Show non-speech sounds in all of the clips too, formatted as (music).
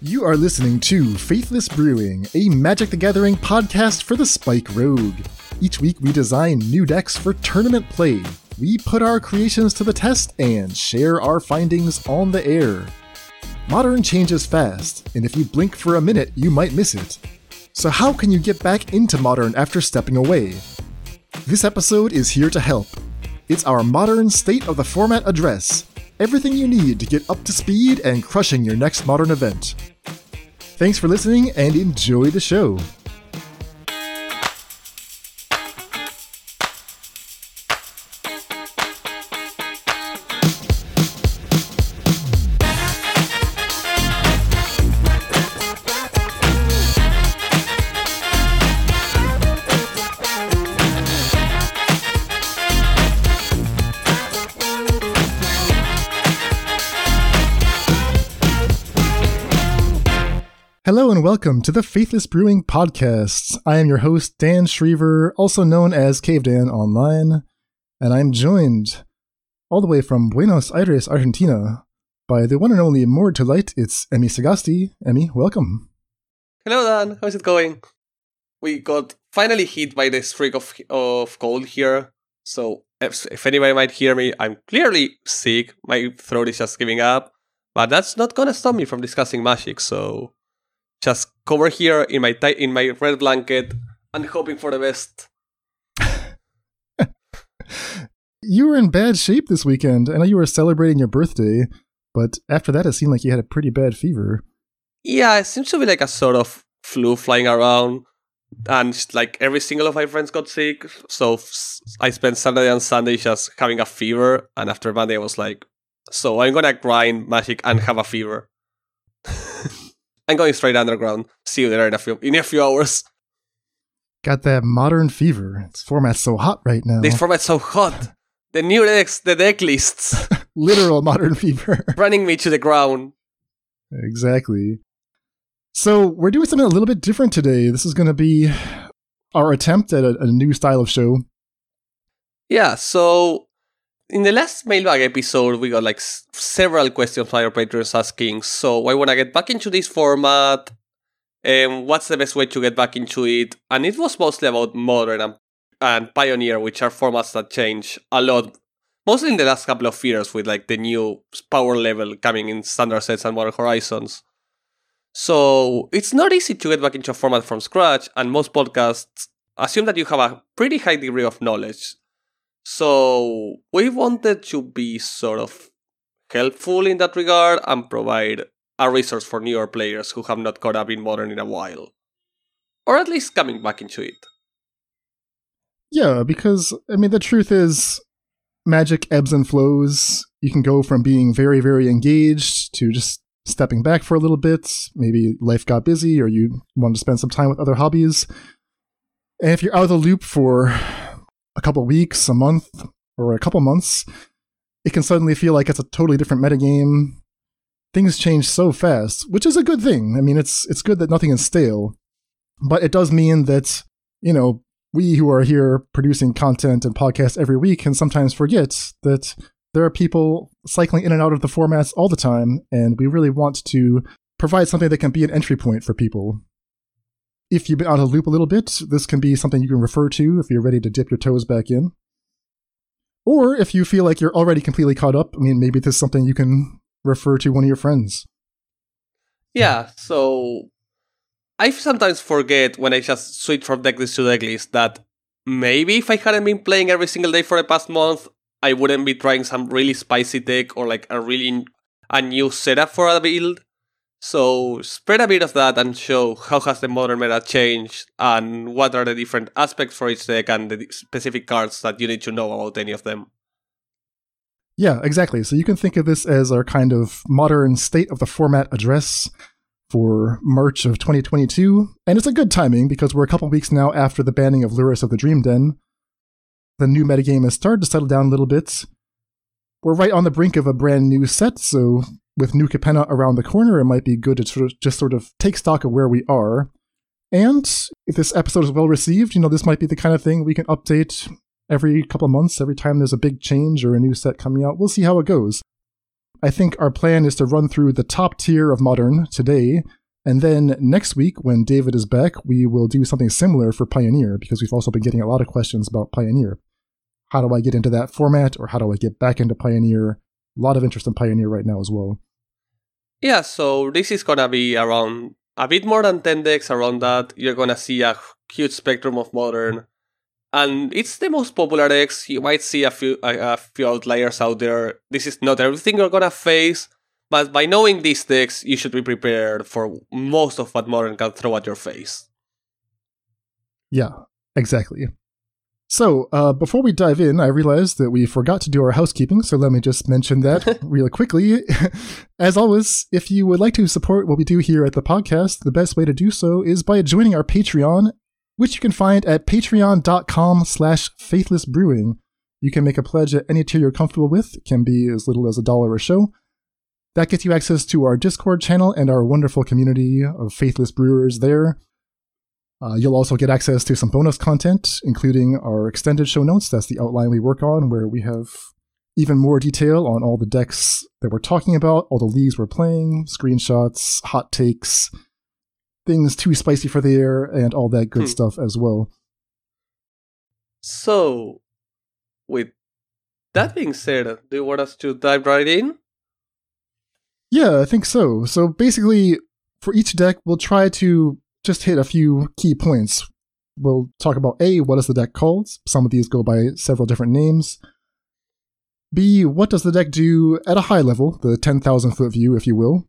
You are listening to Faithless Brewing, a Magic the Gathering podcast for the Spike Rogue. Each week we design new decks for tournament play. We put our creations to the test and share our findings on the air. Modern changes fast, and if you blink for a minute, you might miss it. So, how can you get back into Modern after stepping away? This episode is here to help. It's our Modern State of the Format address everything you need to get up to speed and crushing your next Modern event. Thanks for listening and enjoy the show. Welcome to the Faithless Brewing Podcast. I am your host, Dan Schriever, also known as Cave Dan Online, and I'm joined all the way from Buenos Aires, Argentina, by the one and only More to Light. It's Emmy Sagasti. Emmy, welcome. Hello, Dan. How's it going? We got finally hit by the streak of of cold here. So if, if anybody might hear me, I'm clearly sick. My throat is just giving up. But that's not gonna stop me from discussing magic. So just cover here in my ti- in my red blanket and hoping for the best. (laughs) you were in bad shape this weekend. I know you were celebrating your birthday, but after that, it seemed like you had a pretty bad fever. Yeah, it seems to be like a sort of flu flying around, and like every single of my friends got sick. So I spent Saturday and Sunday just having a fever, and after Monday I was like, "So I'm gonna grind magic and have a fever." I'm going straight underground. See you there in a few in a few hours. Got that modern fever. This format's so hot right now. This format's so hot. The new decks, the deck lists. (laughs) Literal modern fever. (laughs) running me to the ground. Exactly. So we're doing something a little bit different today. This is going to be our attempt at a, a new style of show. Yeah. So in the last mailbag episode, we got like s- several questions by our patrons asking. So I want to get back into this format. And what's the best way to get back into it? And it was mostly about modern and, and pioneer, which are formats that change a lot, mostly in the last couple of years, with like the new power level coming in standard sets and modern horizons. So it's not easy to get back into a format from scratch, and most podcasts assume that you have a pretty high degree of knowledge so we wanted to be sort of helpful in that regard and provide a resource for newer players who have not caught up in modern in a while. Or at least coming back into it. Yeah, because I mean the truth is magic ebbs and flows. You can go from being very, very engaged to just stepping back for a little bit. Maybe life got busy or you wanted to spend some time with other hobbies. And if you're out of the loop for a couple weeks, a month, or a couple months, it can suddenly feel like it's a totally different metagame. Things change so fast, which is a good thing. I mean, it's it's good that nothing is stale, but it does mean that you know we who are here producing content and podcasts every week can sometimes forget that there are people cycling in and out of the formats all the time, and we really want to provide something that can be an entry point for people if you've been out of loop a little bit, this can be something you can refer to if you're ready to dip your toes back in. Or if you feel like you're already completely caught up, I mean, maybe this is something you can refer to one of your friends. Yeah, so I sometimes forget when I just switch from decklist to decklist that maybe if I hadn't been playing every single day for the past month, I wouldn't be trying some really spicy deck or like a really a new setup for a build. So spread a bit of that and show how has the modern meta changed and what are the different aspects for each deck and the specific cards that you need to know about any of them. Yeah, exactly. So you can think of this as our kind of modern state of the format address for March of 2022. And it's a good timing because we're a couple weeks now after the banning of Lurrus of the Dream Den. The new metagame has started to settle down a little bit. We're right on the brink of a brand new set, so with New Capenna around the corner, it might be good to sort of just sort of take stock of where we are. And if this episode is well received, you know, this might be the kind of thing we can update every couple of months, every time there's a big change or a new set coming out. We'll see how it goes. I think our plan is to run through the top tier of Modern today, and then next week, when David is back, we will do something similar for Pioneer, because we've also been getting a lot of questions about Pioneer. How do I get into that format, or how do I get back into Pioneer? A lot of interest in Pioneer right now as well. Yeah, so this is gonna be around a bit more than 10 decks around that. You're gonna see a huge spectrum of modern. And it's the most popular decks. You might see a few a, a few outliers out there. This is not everything you're gonna face, but by knowing these decks, you should be prepared for most of what modern can throw at your face. Yeah, exactly. So, uh, before we dive in, I realized that we forgot to do our housekeeping, so let me just mention that (laughs) really quickly. (laughs) As always, if you would like to support what we do here at the podcast, the best way to do so is by joining our Patreon, which you can find at patreon.com slash faithlessbrewing. You can make a pledge at any tier you're comfortable with. It can be as little as a dollar a show. That gets you access to our Discord channel and our wonderful community of faithless brewers there. Uh, you'll also get access to some bonus content, including our extended show notes. That's the outline we work on, where we have even more detail on all the decks that we're talking about, all the leagues we're playing, screenshots, hot takes, things too spicy for the air, and all that good Hmm. stuff as well. So, with that being said, do you want us to dive right in? Yeah, I think so. So basically, for each deck, we'll try to just hit a few key points. We'll talk about A, what is the deck called? Some of these go by several different names. B, what does the deck do at a high level, the 10,000 foot view, if you will.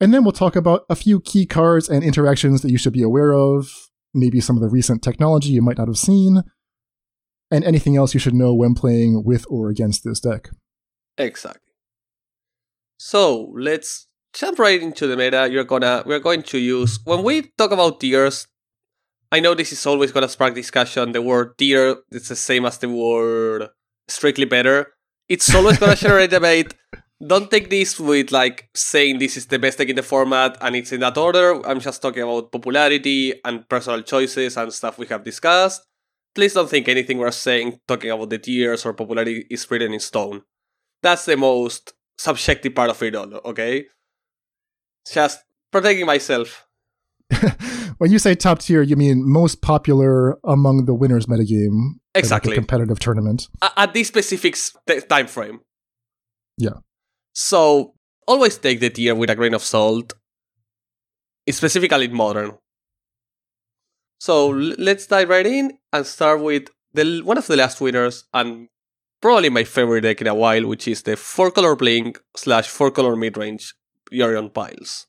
And then we'll talk about a few key cards and interactions that you should be aware of, maybe some of the recent technology you might not have seen, and anything else you should know when playing with or against this deck. Exactly. So let's jump right into the meta. You're gonna we're going to use when we talk about tiers. I know this is always gonna spark discussion. The word tier it's the same as the word strictly better. It's always gonna (laughs) generate debate. Don't take this with like saying this is the best deck in the format and it's in that order. I'm just talking about popularity and personal choices and stuff we have discussed. Please don't think anything we're saying talking about the tiers or popularity is written in stone. That's the most subjective part of it all, okay? Just protecting myself. (laughs) when you say top tier, you mean most popular among the winners metagame. as, like, a Exactly. competitive tournament. At this specific time frame. Yeah. So always take the tier with a grain of salt, specifically in modern. So let's dive right in and start with the one of the last winners and probably my favorite deck in a while, which is the four color blink slash four color midrange Yorion Piles.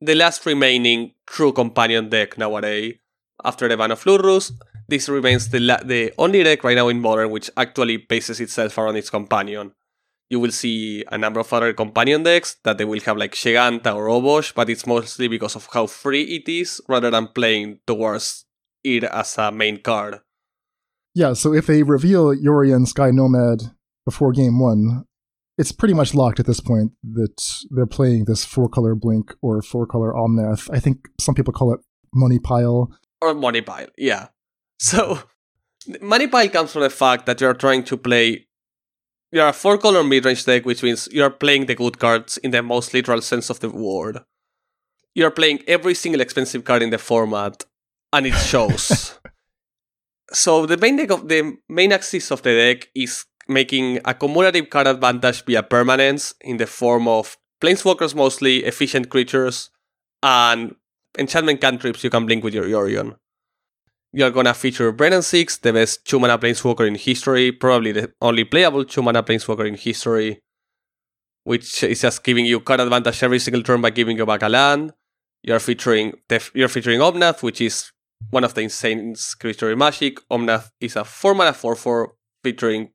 The last remaining true companion deck nowadays. After the ban of Lurrus, this remains the, la- the only deck right now in Modern which actually bases itself around its companion. You will see a number of other companion decks that they will have like Jegantha or Obosh, but it's mostly because of how free it is rather than playing towards it as a main card. Yeah, so if they reveal Yorion Sky Nomad before game one, it's pretty much locked at this point that they're playing this four color blink or four color Omnath. I think some people call it money pile. or money pile yeah so money pile comes from the fact that you're trying to play you're a four color mid-range deck which means you're playing the good cards in the most literal sense of the word you're playing every single expensive card in the format and it shows (laughs) so the main deck of the main axis of the deck is making a cumulative card advantage via permanence in the form of planeswalkers mostly efficient creatures and enchantment cantrips you can blink with your Yorion. You're gonna feature Wrenn and 6, the best 2 mana planeswalker in history, probably the only playable 2 mana planeswalker in history, which is just giving you card advantage every single turn by giving you back a land. You're featuring def- you're featuring Omnath, which is one of the insane creature in Magic. Omnath is a 4 mana 4 4 featuring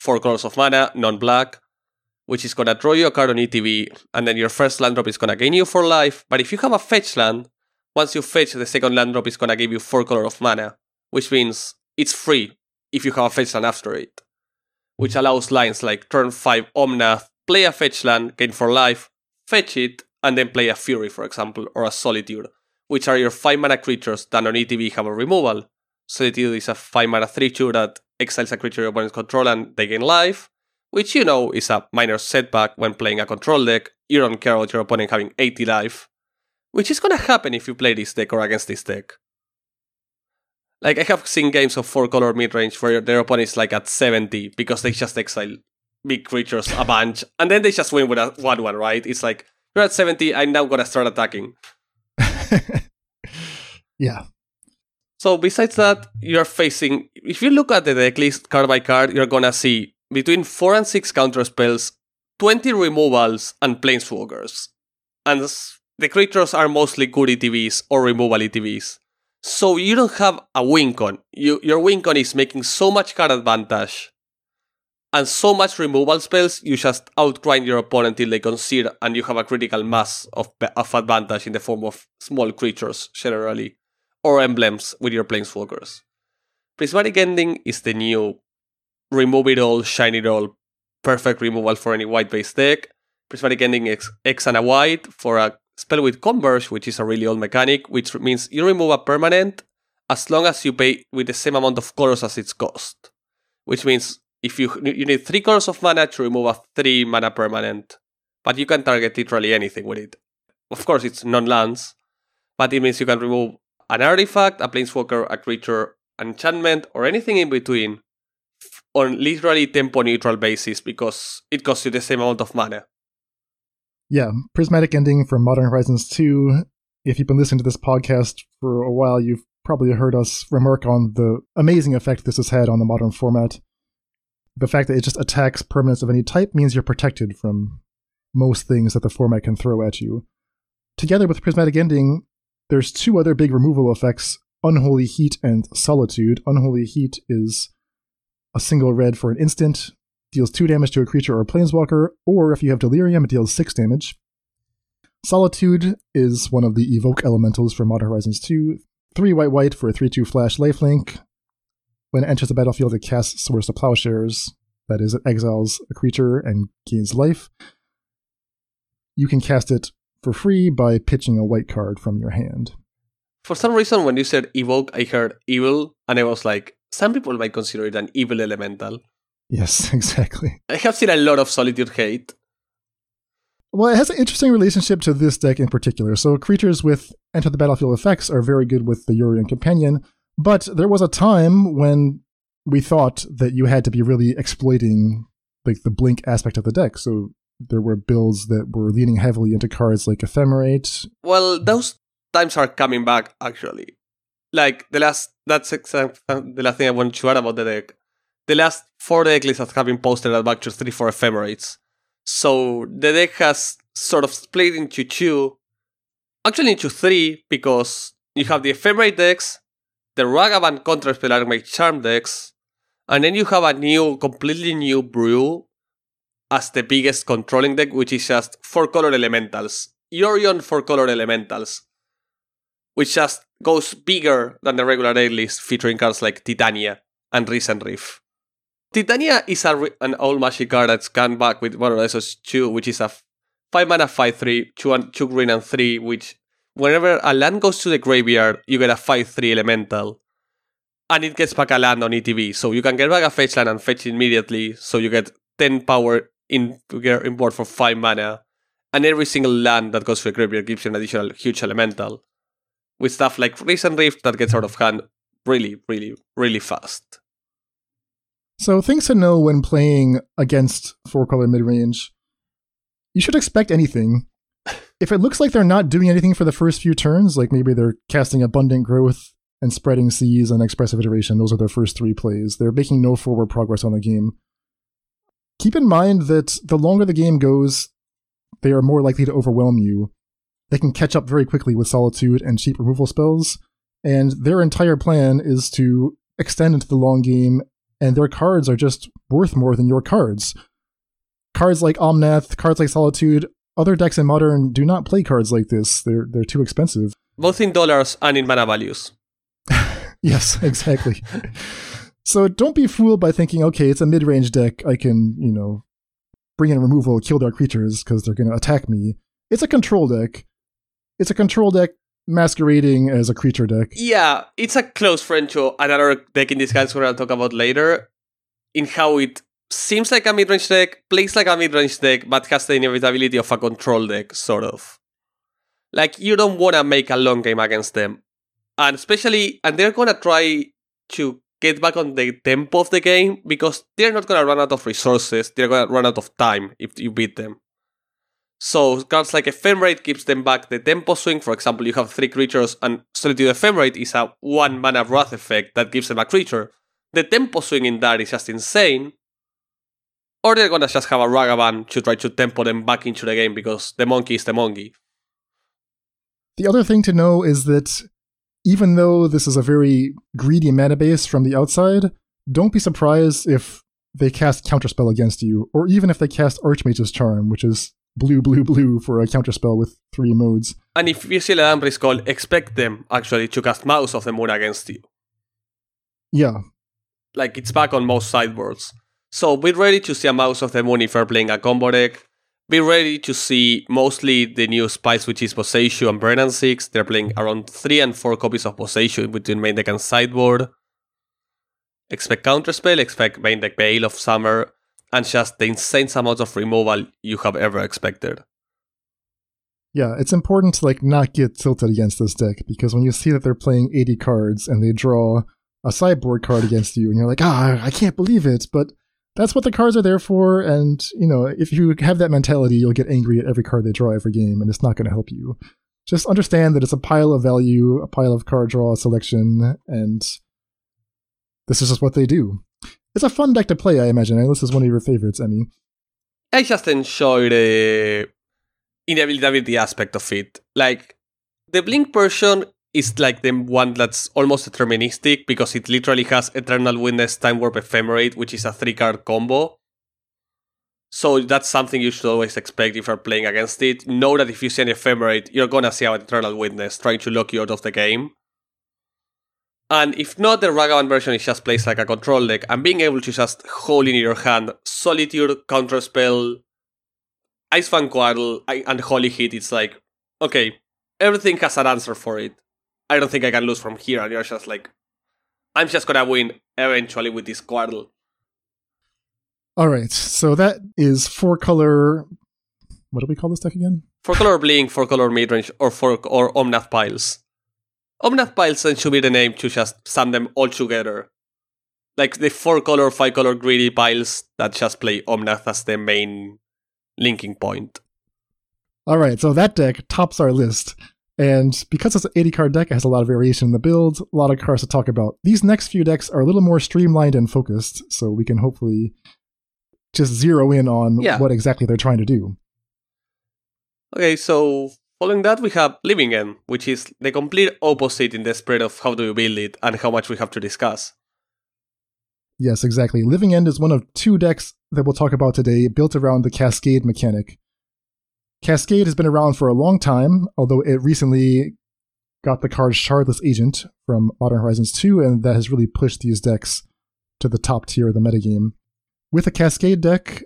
4 colors of mana, non black which is gonna draw you a card on ETB, and then your first land drop is gonna gain you for life. But if you have a fetch land, once you fetch, the second land drop is gonna give you four color of mana, which means it's free if you have a fetch land after it. Which allows lines like turn 5 Omnath, play a fetch land, gain for life, fetch it, and then play a Fury, for example, or a Solitude, which are your 5 mana creatures that on ETB have a removal. Solitude is a 5 mana 3 2 that exiles a creature your opponents control and they gain life which you know is a minor setback when playing a control deck. You don't care about your opponent having 80 life, which is gonna happen if you play this deck or against this deck. Like I have seen games of four color mid range where their opponent is like at 70 because they just exile big creatures a bunch, and then they just win with a one one, right? It's like you're at 70, I'm now gonna start attacking. (laughs) yeah. So besides that, you're facing if you look at the deck list card by card, you're gonna see between four and six counter spells, 20 removals, and planeswalkers. And the creatures are mostly good ETBs or removal ETBs. So you don't have a wincon. You, your wincon is making so much card advantage and so much removal spells, you just outgrind your opponent till they concede, and you have a critical mass of, of advantage in the form of small creatures, generally, or emblems with your planeswalkers. Prismatic Ending is the new remove it all, shine it all, perfect removal for any white based deck. Prismatic Ending X, X and a white for a spell with Converge, which is a really old mechanic, which means you remove a permanent as long as you pay with the same amount of colors as its cost. Which means if you you need three colors of mana to remove a three mana permanent, but you can target literally anything with it. Of course, it's non-lands, but it means you can remove an artifact, a planeswalker, a creature, an enchantment, or anything in between on literally tempo neutral basis because it costs you the same amount of mana. Yeah, prismatic ending for Modern Horizons 2. If you've been listening to this podcast for a while, you've probably heard us remark on the amazing effect this has had on the modern format the fact that it just attacks permanents of any type means you're protected from most things that the format can throw at you. Together with Prismatic Ending, there's two other big removal effects Unholy Heat and Solitude. Unholy Heat is a single red for an instant, deals 2 damage to a creature or planeswalker, or if you have Delirium, it deals 6 damage. Solitude is one of the evoke elementals for Modern Horizons 2. 3 white white for a 3 2 flash lifelink. When it enters the battlefield, it casts Swords to Plowshares. That is, it exiles a creature and gains life. You can cast it for free by pitching a white card from your hand. For some reason, when you said evoke, I heard evil, and I was like, some people might consider it an evil elemental. Yes, (laughs) exactly. I have seen a lot of Solitude hate. Well, it has an interesting relationship to this deck in particular. So, creatures with enter the battlefield effects are very good with the Yorion Companion, but there was a time when we thought that you had to be really exploiting like the blink aspect of the deck. So there were builds that were leaning heavily into cards like Ephemerate. Well, those times are coming back actually. Like the last that's exact, the last thing I want to add about the deck. The last four deck lists have been posted at back to three for Ephemerates. So the deck has sort of split into two, actually into three, because you have the Ephemerate decks the Ragavan Counterspell Archmage Charm decks, and then you have a new, completely new brew as the biggest controlling deck, which is just four color elementals. Yorion four color elementals. Which just goes bigger than the regular deck list, featuring cards like Titania and Risen Reef. Titania is re- an old magic card that's come back with one of those two, which is a 5 mana 5 3, 2, 2 green and 3, which whenever a land goes to the graveyard, you get a 5-3 elemental. And it gets back a land on ETB. So you can get back a fetch land and fetch immediately. So you get 10 power in, in board for 5 mana. And every single land that goes to the graveyard gives you an additional huge elemental. With stuff like Risen Reef that gets out of hand really, really, really fast. So things to know when playing against four color mid range. You should expect anything (laughs) if it looks like they're not doing anything for the first few turns, like maybe they're casting abundant growth and spreading seas and expressive iteration, those are their first three plays. They're making no forward progress on the game. Keep in mind that the longer the game goes, they are more likely to overwhelm you. They can catch up very quickly with solitude and cheap removal spells, and their entire plan is to extend into the long game, and their cards are just worth more than your cards. Cards like Omnath, cards like Solitude other decks in Modern do not play cards like this. They're they're too expensive. Both in dollars and in mana values. (laughs) yes, exactly. (laughs) so don't be fooled by thinking, okay, it's a mid-range deck. I can, you know, bring in removal, kill their creatures because they're going to attack me. It's a control deck. It's a control deck masquerading as a creature deck. Yeah, it's a close friend to another deck in disguise we're going to talk about later in how it seems like a mid range deck, plays like a mid range deck, but has the inevitability of a control deck, sort of. Like, you don't want to make a long game against them. And especially, and they're going to try to get back on the tempo of the game because they're not to run out of resources, they're to run out of time if you beat them. So cards like Ephemerate keeps them back the tempo swing. For example, you have three creatures and Solitude Ephemerate is a one mana wrath effect that gives them a creature. The tempo swing in that is just insane. Or they're gonna just have a Ragavan to try to tempo them back into the game because the monkey is the monkey. The other thing to know is that even though this is a very greedy mana base from the outside, don't be surprised if they cast Counterspell against you, or even if they cast Archmage's Charm, which is blue, blue, blue for a counterspell with three modes. And if you see Ladambri's call, expect them actually to cast Magus of the Moon against you. Yeah. Like it's back on most sideboards. So be ready to see a Magus of the Moon if you're playing a combo deck. Be ready to see mostly the new spice, which is Boseiju and Wrenn and 6. They're playing around 3 and 4 copies of Boseiju between main deck and sideboard. Expect Counterspell, expect main deck Veil of Summer, and just the insane amount of removal you have ever expected. Yeah, it's important to like not get tilted against this deck because when you see that they're playing 80 cards and they draw a sideboard card against you and you're like, ah, I can't believe it, but that's what the cards are there for. And, you know, if you have that mentality, you'll get angry at every card they draw every game and it's not going to help you. Just understand that it's a pile of value, a pile of card draw selection, and this is just what they do. It's a fun deck to play, I imagine. This is one of your favorites, Emmy. I just enjoy the inevitability aspect of it. Like, the Blink version is like the one that's almost deterministic because it literally has Eternal Witness, Time Wipe Ephemerate, which is a three card combo. So that's something you should always expect if you're playing against it. Know that if you see an Ephemerate, you're gonna see an Eternal Witness trying to lock you out of the game. And if not, the Ragavan version is just plays like a control deck, and being able to just hold in your hand Solitude, Counterspell, Ice Coatl, and Holy Heat, it's like, okay, everything has an answer for it. I don't think I can lose from here, and you're just like, I'm just gonna win eventually with this Coatl. Alright, so that is four color. What do we call this deck again? Four color Blink, four color midrange, or four or Omnath Piles. Omnath Piles then should be the name to just sum them all together. Like the four color, five color greedy piles that just play Omnath as the main linking point. Alright, so that deck tops our list. And because it's an 80 card deck, it has a lot of variation in the build, a lot of cards to talk about. These next few decks are a little more streamlined and focused, so we can hopefully just zero in on yeah. what exactly they're trying to do. Okay, so Following that, we have Living End, which is the complete opposite in the spread of how do you build it and how much we have to discuss. Yes, exactly. Living End is one of two decks that we'll talk about today, built around the Cascade mechanic. Cascade has been around for a long time, although it recently got the card Shardless Agent from Modern Horizons 2, and that has really pushed these decks to the top tier of the metagame. With a Cascade deck,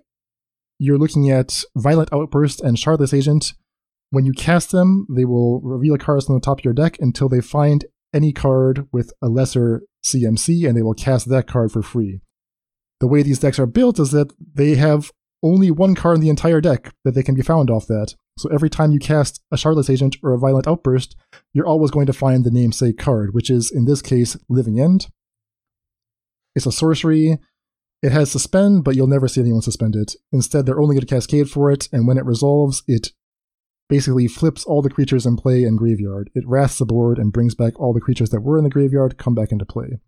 you're looking at Violent Outburst and Shardless Agent, when you cast them, they will reveal cards from the top of your deck until they find any card with a lesser CMC, and they will cast that card for free. The way these decks are built is that they have only one card in the entire deck that they can be found off that. So every time you cast a Shardless Agent or a Violent Outburst, you're always going to find the namesake card, which is, in this case, Living End. It's a sorcery. It has Suspend, but you'll never see anyone suspend it. Instead, they're only going to cascade for it, and when it resolves, it basically flips all the creatures in play and graveyard. It wraths the board and brings back all the creatures that were in the graveyard come back into play.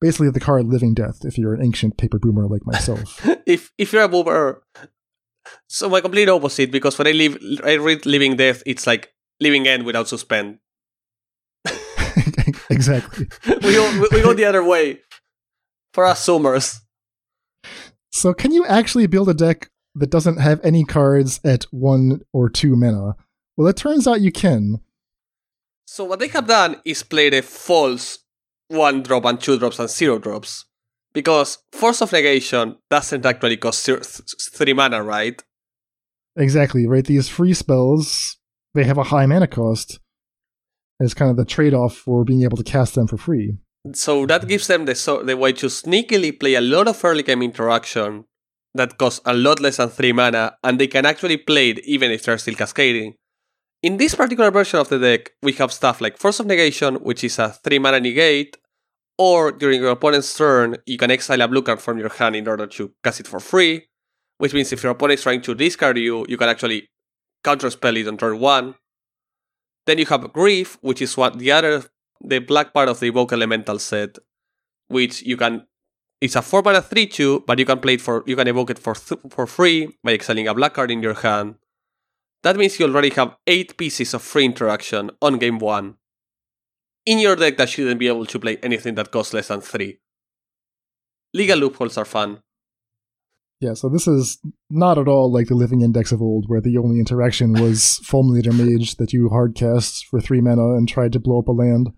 Basically, the card Living Death. If you're an ancient paper boomer like myself, (laughs) if if you're a boomer, so my complete opposite because when I live, I read Living Death, it's like Living End without suspend. (laughs) exactly. (laughs) we go we go the other way for us summers. So, can you actually build a deck that doesn't have any cards at one or two mana? Well, it turns out you can. So what they have done is play the false one drop and two drops and zero drops. Because Force of Negation doesn't actually cost zero, three mana, right? Exactly, right? These free spells, they have a high mana cost. It's kind of the trade off for being able to cast them for free. So that gives them the, so, the way to sneakily play a lot of early game interaction that costs a lot less than 3 mana, and they can actually play it even if they're still cascading. In this particular version of the deck, we have stuff like Force of Negation, which is a 3 mana negate, or during your opponent's turn, you can exile a blue card from your hand in order to cast it for free, which means if your opponent is trying to discard you, you can actually counterspell it on turn 1. Then you have Grief, which is what the other, the black part of the Evoke Elemental set, which you can it's a 4 mana 3 2, but you can play it for you can evoke it for th- for free by exiling a black card in your hand. That means you already have 8 pieces of free interaction on game 1. In your deck that shouldn't be able to play anything that costs less than 3. Legal loopholes are fun. Yeah, so this is not at all like the Living Index of old, where the only interaction was (laughs) Fulminator Mage that you hardcast for 3 mana and tried to blow up a land.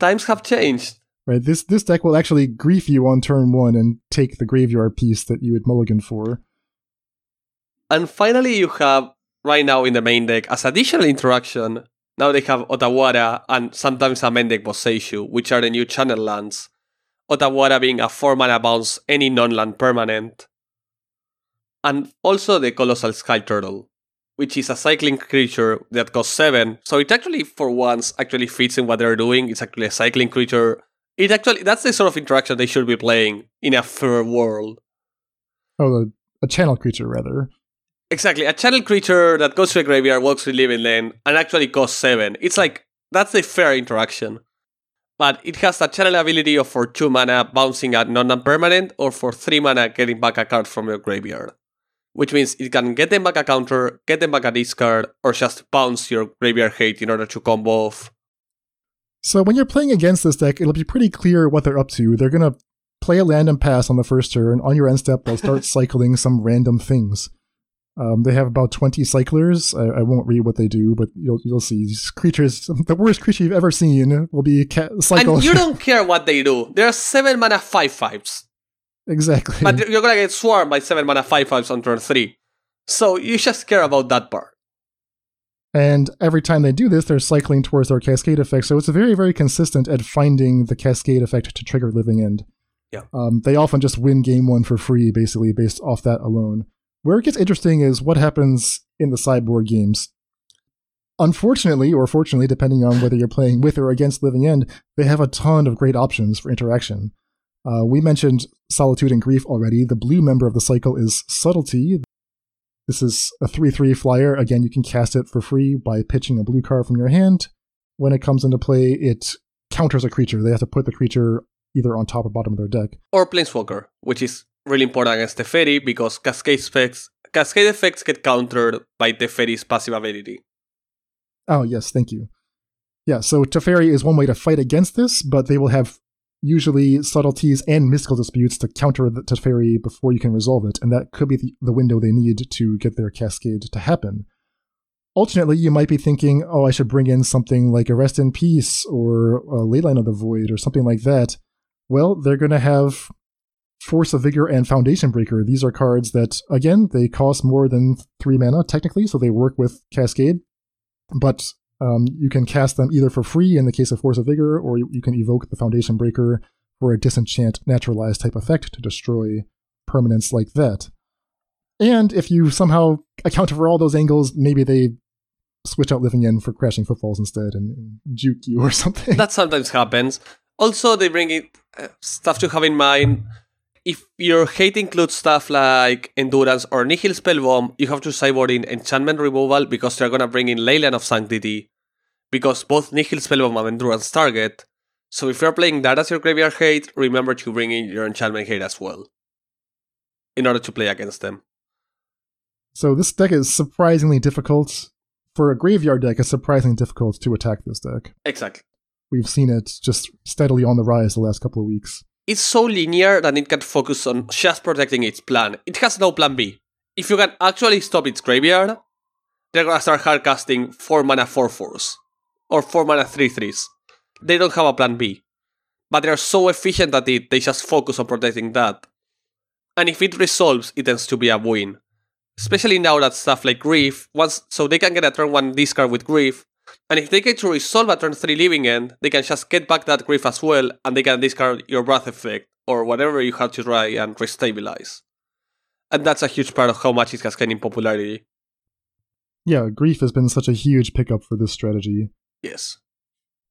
Times have changed. Right. This this deck will actually grief you on turn one and take the graveyard piece that you had mulligan for. And finally, you have right now in the main deck as additional interaction. Now they have Otawara and sometimes a main deck Boseiju, which are the new channel lands. Otawara being a 4 mana bounce any non land permanent. And also the Colossal Sky Turtle, which is a cycling creature that costs 7. So it actually, for once, actually fits in what they're doing. It's actually a cycling creature it actually that's the sort of interaction they should be playing in a fair world. Oh, a channel creature rather. Exactly, a channel creature that goes to a graveyard, walks to Living End, and actually costs seven. It's like that's the fair interaction. But it has a channel ability of for two mana bouncing at non-permanent, or for three mana getting back a card from your graveyard. Which means it can get them back a counter, get them back a discard, or just bounce your graveyard hate in order to combo off so when you're playing against this deck, it'll be pretty clear what they're up to. They're going to play a land and pass on the first turn. On your end step, they'll start (laughs) cycling some random things. Um, they have about 20 cyclers. I, I, won't read what they do, but you'll you'll see these creatures. (laughs) The worst creature you've ever seen will be ca- cycle. And you (laughs) don't care what they do. There are seven mana five fives. Exactly. But you're gonna get swarmed by seven mana five fives on turn three. So you just care about that part. And every time they do this, they're cycling towards their cascade effect. So it's very, very consistent at finding the cascade effect to trigger Living End. Yeah. Um, they often just win game one for free, basically, based off that alone. Where it gets interesting is what happens in the sideboard games. Unfortunately, or fortunately, depending on whether you're playing with or against Living End, they have a ton of great options for interaction. Uh, we mentioned Solitude and Grief already. The blue member of the cycle is Subtlety, this is a 3 3 flyer. Again, you can cast it for free by pitching a blue card from your hand. When it comes into play, it counters a creature. They have to put the creature either on top or bottom of their deck. Or Planeswalker, which is really important against Teferi because cascade effects, cascade effects get countered by Teferi's passive ability. Oh, yes, thank you. Yeah, so Teferi is one way to fight against this, but they will have usually subtleties and mystical disputes to counter the Teferi before you can resolve it, and that could be the, the window they need to get their cascade to happen. Alternately, you might be thinking, oh, I should bring in something like a Rest in Peace or a Leyline of the Void or something like that. Well, they're going to have Force of Vigor and Foundation Breaker. These are cards that, again, they cost more than three mana technically, so they work with Cascade. But um, you can cast them either for free in the case of Force of Vigor, or you, you can evoke the Foundation Breaker for a disenchant naturalized type effect to destroy permanents like that. And if you somehow account for all those angles, maybe they switch out Living End for crashing footfalls instead and, and juke you or (laughs) something. That sometimes happens. Also, they bring it uh, stuff to have in mind. If your hate includes stuff like Endurance or Nihil Spellbomb, you have to sideboard in Enchantment Removal because they're gonna bring in Leyline of Sanctity, because both Nihil Spellbomb and Endurance target. So if you're playing that as your graveyard hate, remember to bring in your Enchantment hate as well, in order to play against them. So this deck is surprisingly difficult. For a graveyard deck, it's surprisingly difficult to attack this deck. Exactly. We've seen it just steadily on the rise the last couple of weeks it's so linear that it can focus on just protecting its plan. It has no plan B. If you can actually stop its graveyard, they're gonna start hardcasting 4 mana 4 4s. Or 4 mana 3 3s. They don't have a plan B. But they're so efficient at it, they just focus on protecting that. And if it resolves, it tends to be a win. Especially now that stuff like Grief, once so they can get a turn 1 discard with Grief, and if they get to resolve a turn 3 living end, they can just get back that grief as well, and they can discard your breath effect, or whatever you have to try and restabilize. And that's a huge part of how much it has gained in popularity. Yeah, Grief has been such a huge pickup for this strategy. Yes.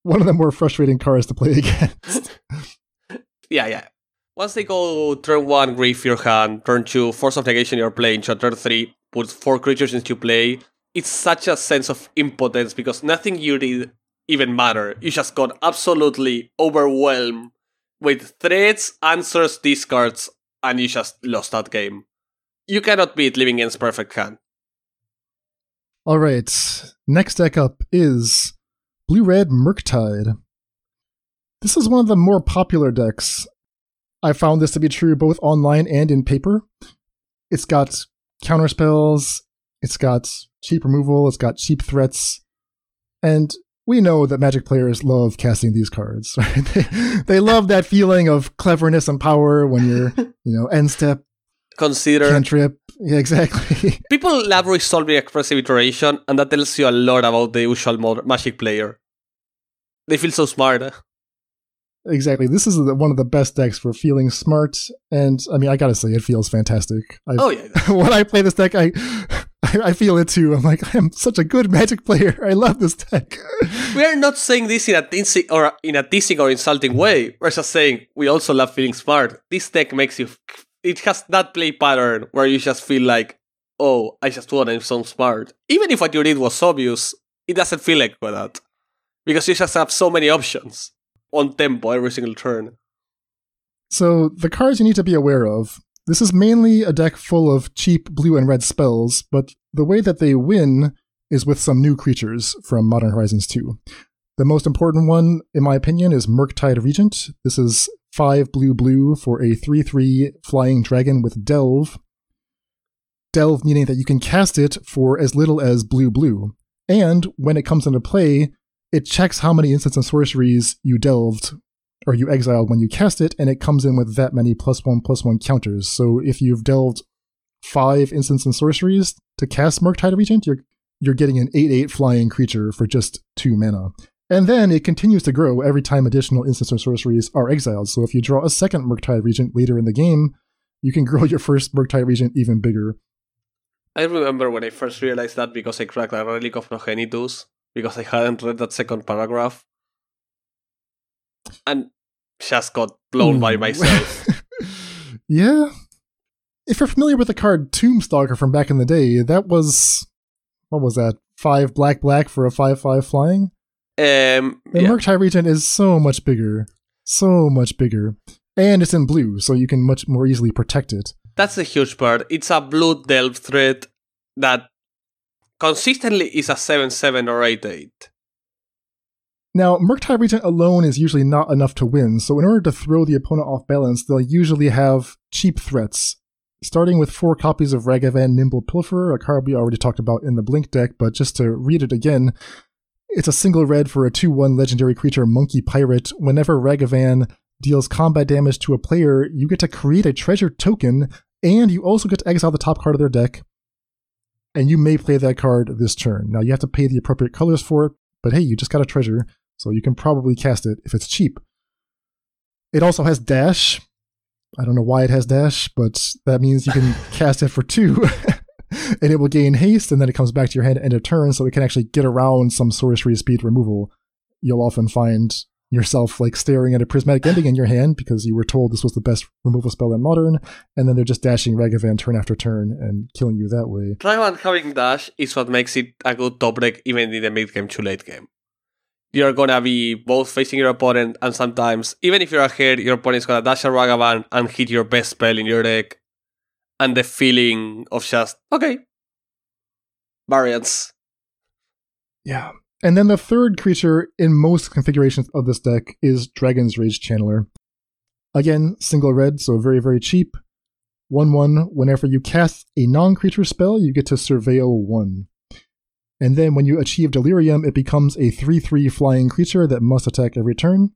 One of the more frustrating cards to play (laughs) against. (laughs) yeah, yeah. Once they go turn one, Grief your hand, turn two, Force of Negation you're playing, turn three, put four creatures into play. It's such a sense of impotence because nothing you did even matter. You just got absolutely overwhelmed with threats, answers, discards, and you just lost that game. You cannot beat Living End's perfect hand. All right, next deck up is Blue Red Murktide. This is one of the more popular decks. I found this to be true both online and in paper. It's got counter spells, it's got cheap removal, it's got cheap threats, and we know that Magic players love casting these cards. (laughs) Right? They, they love that feeling of cleverness and power when you're, you know, end step, Consider cantrip. Yeah, exactly. (laughs) people love resolving expressive iteration, and that tells you a lot about the usual mod- Magic player. They feel so smart. Eh? exactly. This is the, one of the best decks for feeling smart, and I mean, I gotta say, it feels fantastic. I, Oh yeah, (laughs) when I play this deck, I, I I feel it too. I'm like, I'm such a good Magic player. I love this deck. we are not saying this in a teasing or in a teasing or insulting way. We're just saying we also love feeling smart. This deck makes you. It has that play pattern where you just feel like, oh, I just want to sound smart. Even if what you did was obvious, it doesn't feel like that because you just have so many options on tempo every single turn. So the cards you need to be aware of. This is mainly a deck full of cheap blue and red spells, but the way that they win is with some new creatures from Modern Horizons 2. The most important one, in my opinion, is Murktide Regent. This is 5 blue blue for a 3 3 flying dragon with Delve. Delve meaning that you can cast it for as little as blue blue. And when it comes into play, it checks how many instants and sorceries you delved or you exiled when you cast it, and it comes in with that many plus one plus one counters. So if you've delved five instants and sorceries to cast Murktide Regent, you're you're getting an 8-8 flying creature for just two mana. And then it continues to grow every time additional instants or sorceries are exiled. So if you draw a second Murktide Regent later in the game, you can (laughs) grow your first Murktide Regent even bigger. I remember when I first realized that because I cracked a Relic of Progenitus because I hadn't read that second paragraph. And just got blown by myself. (laughs) yeah. If you're familiar with the card Tombstalker from back in the day, that was what was that? Five black black for a five five flying? Um, The yeah. Regent is so much bigger. So much bigger. And it's in blue, so you can much more easily protect it. That's the huge part. It's a blue delve threat that consistently is a 7 7 or 8 8. Now, Murktide Regent alone is usually not enough to win, so in order to throw the opponent off balance, they'll usually have cheap threats. Starting with four copies of Ragavan Nimble Pilfer, a card we already talked about in the Blink deck, but just to read it again, it's a single red for a 2 1 legendary creature, Monkey Pirate. Whenever Ragavan deals combat damage to a player, you get to create a treasure token, and you also get to exile the top card of their deck. And you may play that card this turn. Now, you have to pay the appropriate colors for it, but hey, you just got a treasure, so you can probably cast it if it's cheap. It also has dash. I don't know why it has dash, but that means you can (laughs) cast it for two. (laughs) and it will gain haste, and then it comes back to your hand at end of turn, so it can actually get around some sorcery speed removal. You'll often find yourself like staring at a prismatic ending in your hand because you were told this was the best removal spell in modern, and then they're just dashing Ragavan turn after turn and killing you that way. Ragavan having dash is what makes it a good top deck even in the mid game to late game. You're gonna be both facing your opponent and sometimes, even if you're ahead, your opponent's gonna dash a Ragavan and hit your best spell in your deck. And the feeling of just, okay, variance. Yeah. And then the third creature in most configurations of this deck is Dragon's Rage Channeler. Again, single red, so very, very cheap. 1 1, whenever you cast a non creature spell, you get to surveil 1. And then when you achieve Delirium, it becomes a 3 3 flying creature that must attack every turn.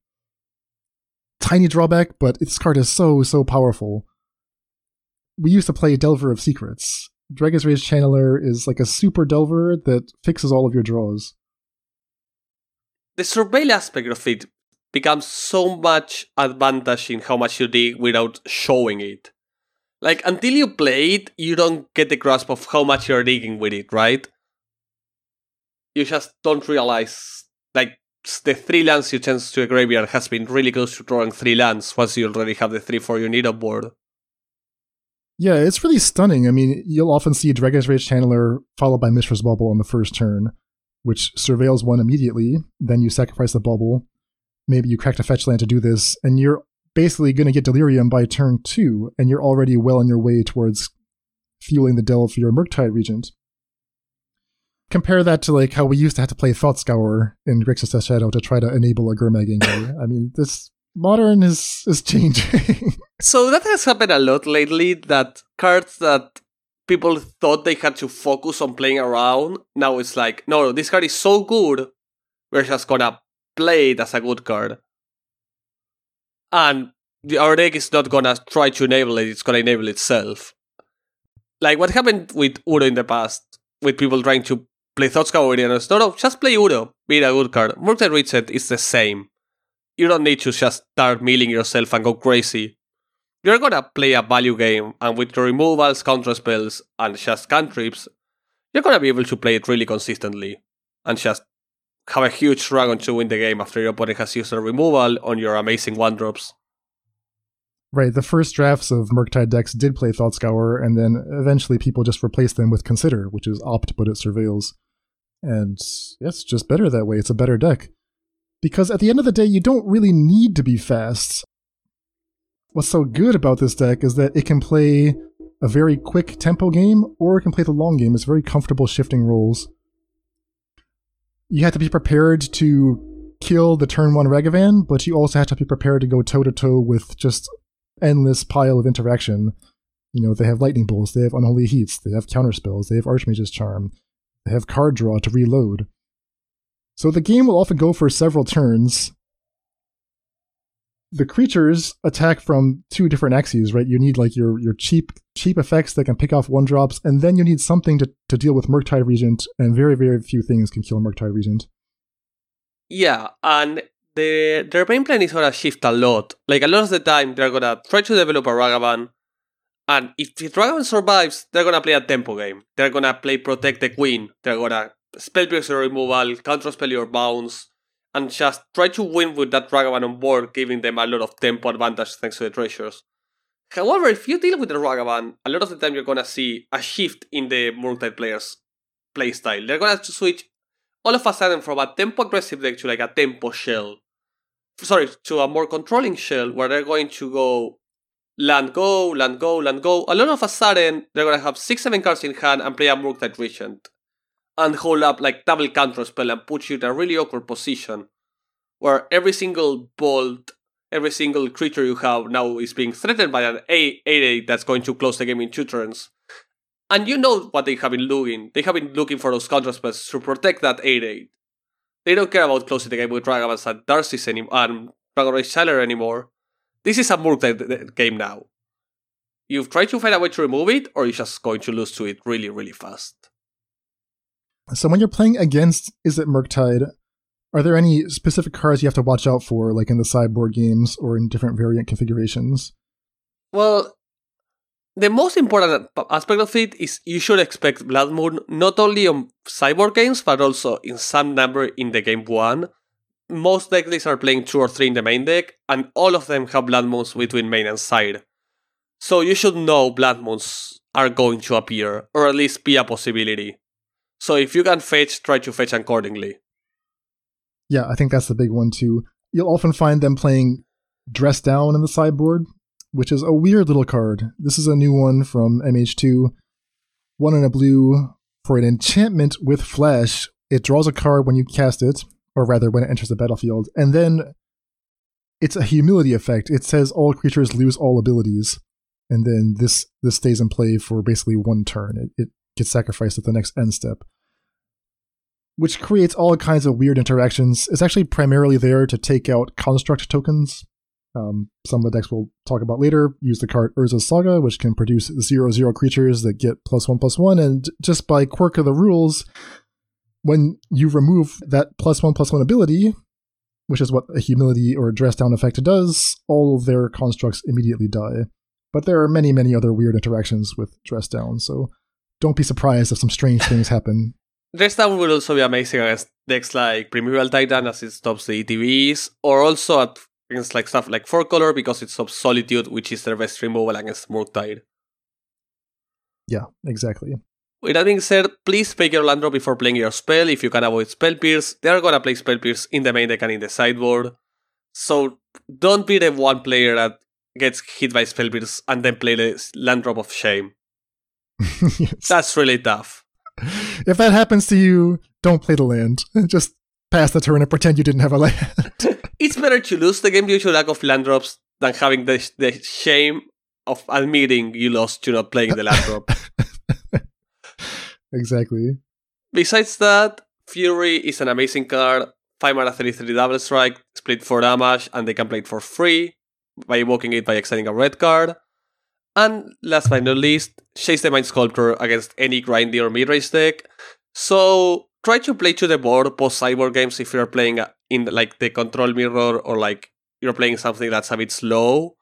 Tiny drawback, but this card is so, so powerful. We used to play Delver of Secrets. Dragon's Rage Channeler is like a super Delver that fixes all of your draws. The surveil aspect of it becomes so much advantage in how much you dig without showing it. Like until you play it, you don't get the grasp of how much you're digging with it, right? You just don't realize like the three lands you chance to a graveyard has been really close to drawing three lands once you already have the three four you need on board. Yeah, it's really stunning. I mean, you'll often see Dragon's Rage Channeler followed by Mishra's Bauble on the first turn, which surveils one immediately. Then you sacrifice the bubble. Maybe you crack a fetch land to do this, and you're basically going to get Delirium by turn two, and you're already well on your way towards fueling the delve for your Murktide Regent. Compare that to like how we used to have to play Thought Scour in Grixis Shadow to try to enable a Gurmag I mean, this modern is is changing. (laughs) so that has happened a lot lately. That cards that people thought they had to focus on playing around, now it's like, no, this card is so good, we're just gonna play it as a good card and the, our deck is not gonna try to enable it, it's gonna enable itself. Like what happened with Uro in the past, with people trying to play Thought Scour Viridianus. No, no, just play Uro, be a good card. Murktide Regent is the same. You don't need to just start milling yourself and go crazy. You're gonna play a value game, and with the removals, counter spells, and just cantrips, you're gonna be able to play it really consistently. And just have a huge dragon to win the game after your opponent has used a removal on your amazing one drops. Right, the first drafts of Murktide decks did play Thought Scour, and then eventually people just replaced them with Consider, which is opt but it surveils. And it's just better that way. It's a better deck. Because at the end of the day, you don't really need to be fast. What's so good about this deck is that it can play a very quick tempo game, or it can play the long game. It's very comfortable shifting roles you have to be prepared to kill the turn one Ragavan, but you also have to be prepared to go toe to toe with just endless pile of interaction. You know, they have lightning bolts, they have unholy heats, they have counter spells, they have Archmage's charm, they have card draw to reload. So the game will often go for several turns, the creatures attack from two different axes, right? You need like your your cheap cheap effects that can pick off one drops, and then you need something to, to deal with Murktide Regent, and very, very few things can kill Murktide Regent. Yeah, and the their main plan is gonna shift a lot. Like a lot of the time they're gonna try to develop a Ragavan. And if the dragon survives, they're gonna play a tempo game. They're gonna play Protect the Queen. They're gonna spell piercer removal, counter spell your bounce, and just try to win with that dragon on board, giving them a lot of tempo advantage thanks to the treasures. However, if you deal with the Ragavan, a lot of the time you're gonna see a shift in the Murktide players' playstyle. They're gonna switch all of a sudden from a tempo aggressive deck to like a tempo shell. Sorry, to a more controlling shell where they're going to go land go, land go, land go. A lot of a sudden they're gonna have six, seven cards in hand and play a Murktide Regent and hold up like double counter spell and put you in a really awkward position where every single bolt, every single creature you have now is being threatened by an 8 8 that's going to close the game in two turns. And you know what they have been looking. They have been looking for those counter spells to protect that 8 8. They don't care about closing the game with Dragons and Darcy's any- and Dragon Rage Channeler anymore. This is a Murktide game now. You've tried to find a way to remove it, or you're just going to lose to it really, really fast. So when you're playing against Izzet Murktide, are there any specific cards you have to watch out for, like in the sideboard games or in different variant configurations? Well, the most important aspect of it is you should expect Blood Moon not only on sideboard games, but also in some number in the game one. Most deck lists are playing two or three in the main deck, and all of them have Blood Moons between main and side. So you should know Blood Moons are going to appear, or at least be a possibility. So if you can fetch, try to fetch accordingly. Yeah, I think that's the big one too. You'll often find them playing Dress Down in the sideboard, which is a weird little card. This is a new one from MH2. One in a blue for an enchantment with flash. It draws a card when you cast it, or rather when it enters the battlefield, and then it's a humility effect. It says all creatures lose all abilities, and then this this stays in play for basically one turn. It, it gets sacrificed at the next end step, which creates all kinds of weird interactions. It's actually primarily there to take out construct tokens. Um, some of the decks we'll talk about later use the card Urza's Saga, which can produce zero zero creatures that get plus one plus one, and just by quirk of the rules, when you remove that plus one plus one ability, which is what a humility or a dress down effect does, all of their constructs immediately die. But there are many, many other weird interactions with Dress Down, so don't be surprised if some strange things happen. (laughs) Dress Down will also be amazing against decks like Primeval Titan as it stops the ETBs, or also at, against like stuff like Four Color because it stops Solitude, which is their best removal against Murktide. Yeah, exactly. With that being said, please make your land drop before playing your spell if you can avoid Spell Pierce. They are gonna play Spell Pierce in the main deck and in the sideboard. So don't be the one player that gets hit by Spell Pierce and then play the land drop of shame. (laughs) yes. That's really tough. If that happens to you, don't play the land. (laughs) Just pass the turn and pretend you didn't have a land. (laughs) it's better to lose the game due to lack of land drops than having the, the shame of admitting you lost to not playing the land drop. Exactly. Besides that, Fury is an amazing card. 5 mana 3 3 double strike, split 4 damage, and they can play it for free by evoking it by extending a red card. And last but not least, Jace the Mind Sculptor against any grindy or mid-range deck. So try to play to the board post cyborg games if you're playing in like the control mirror or like you're playing something that's a bit slow.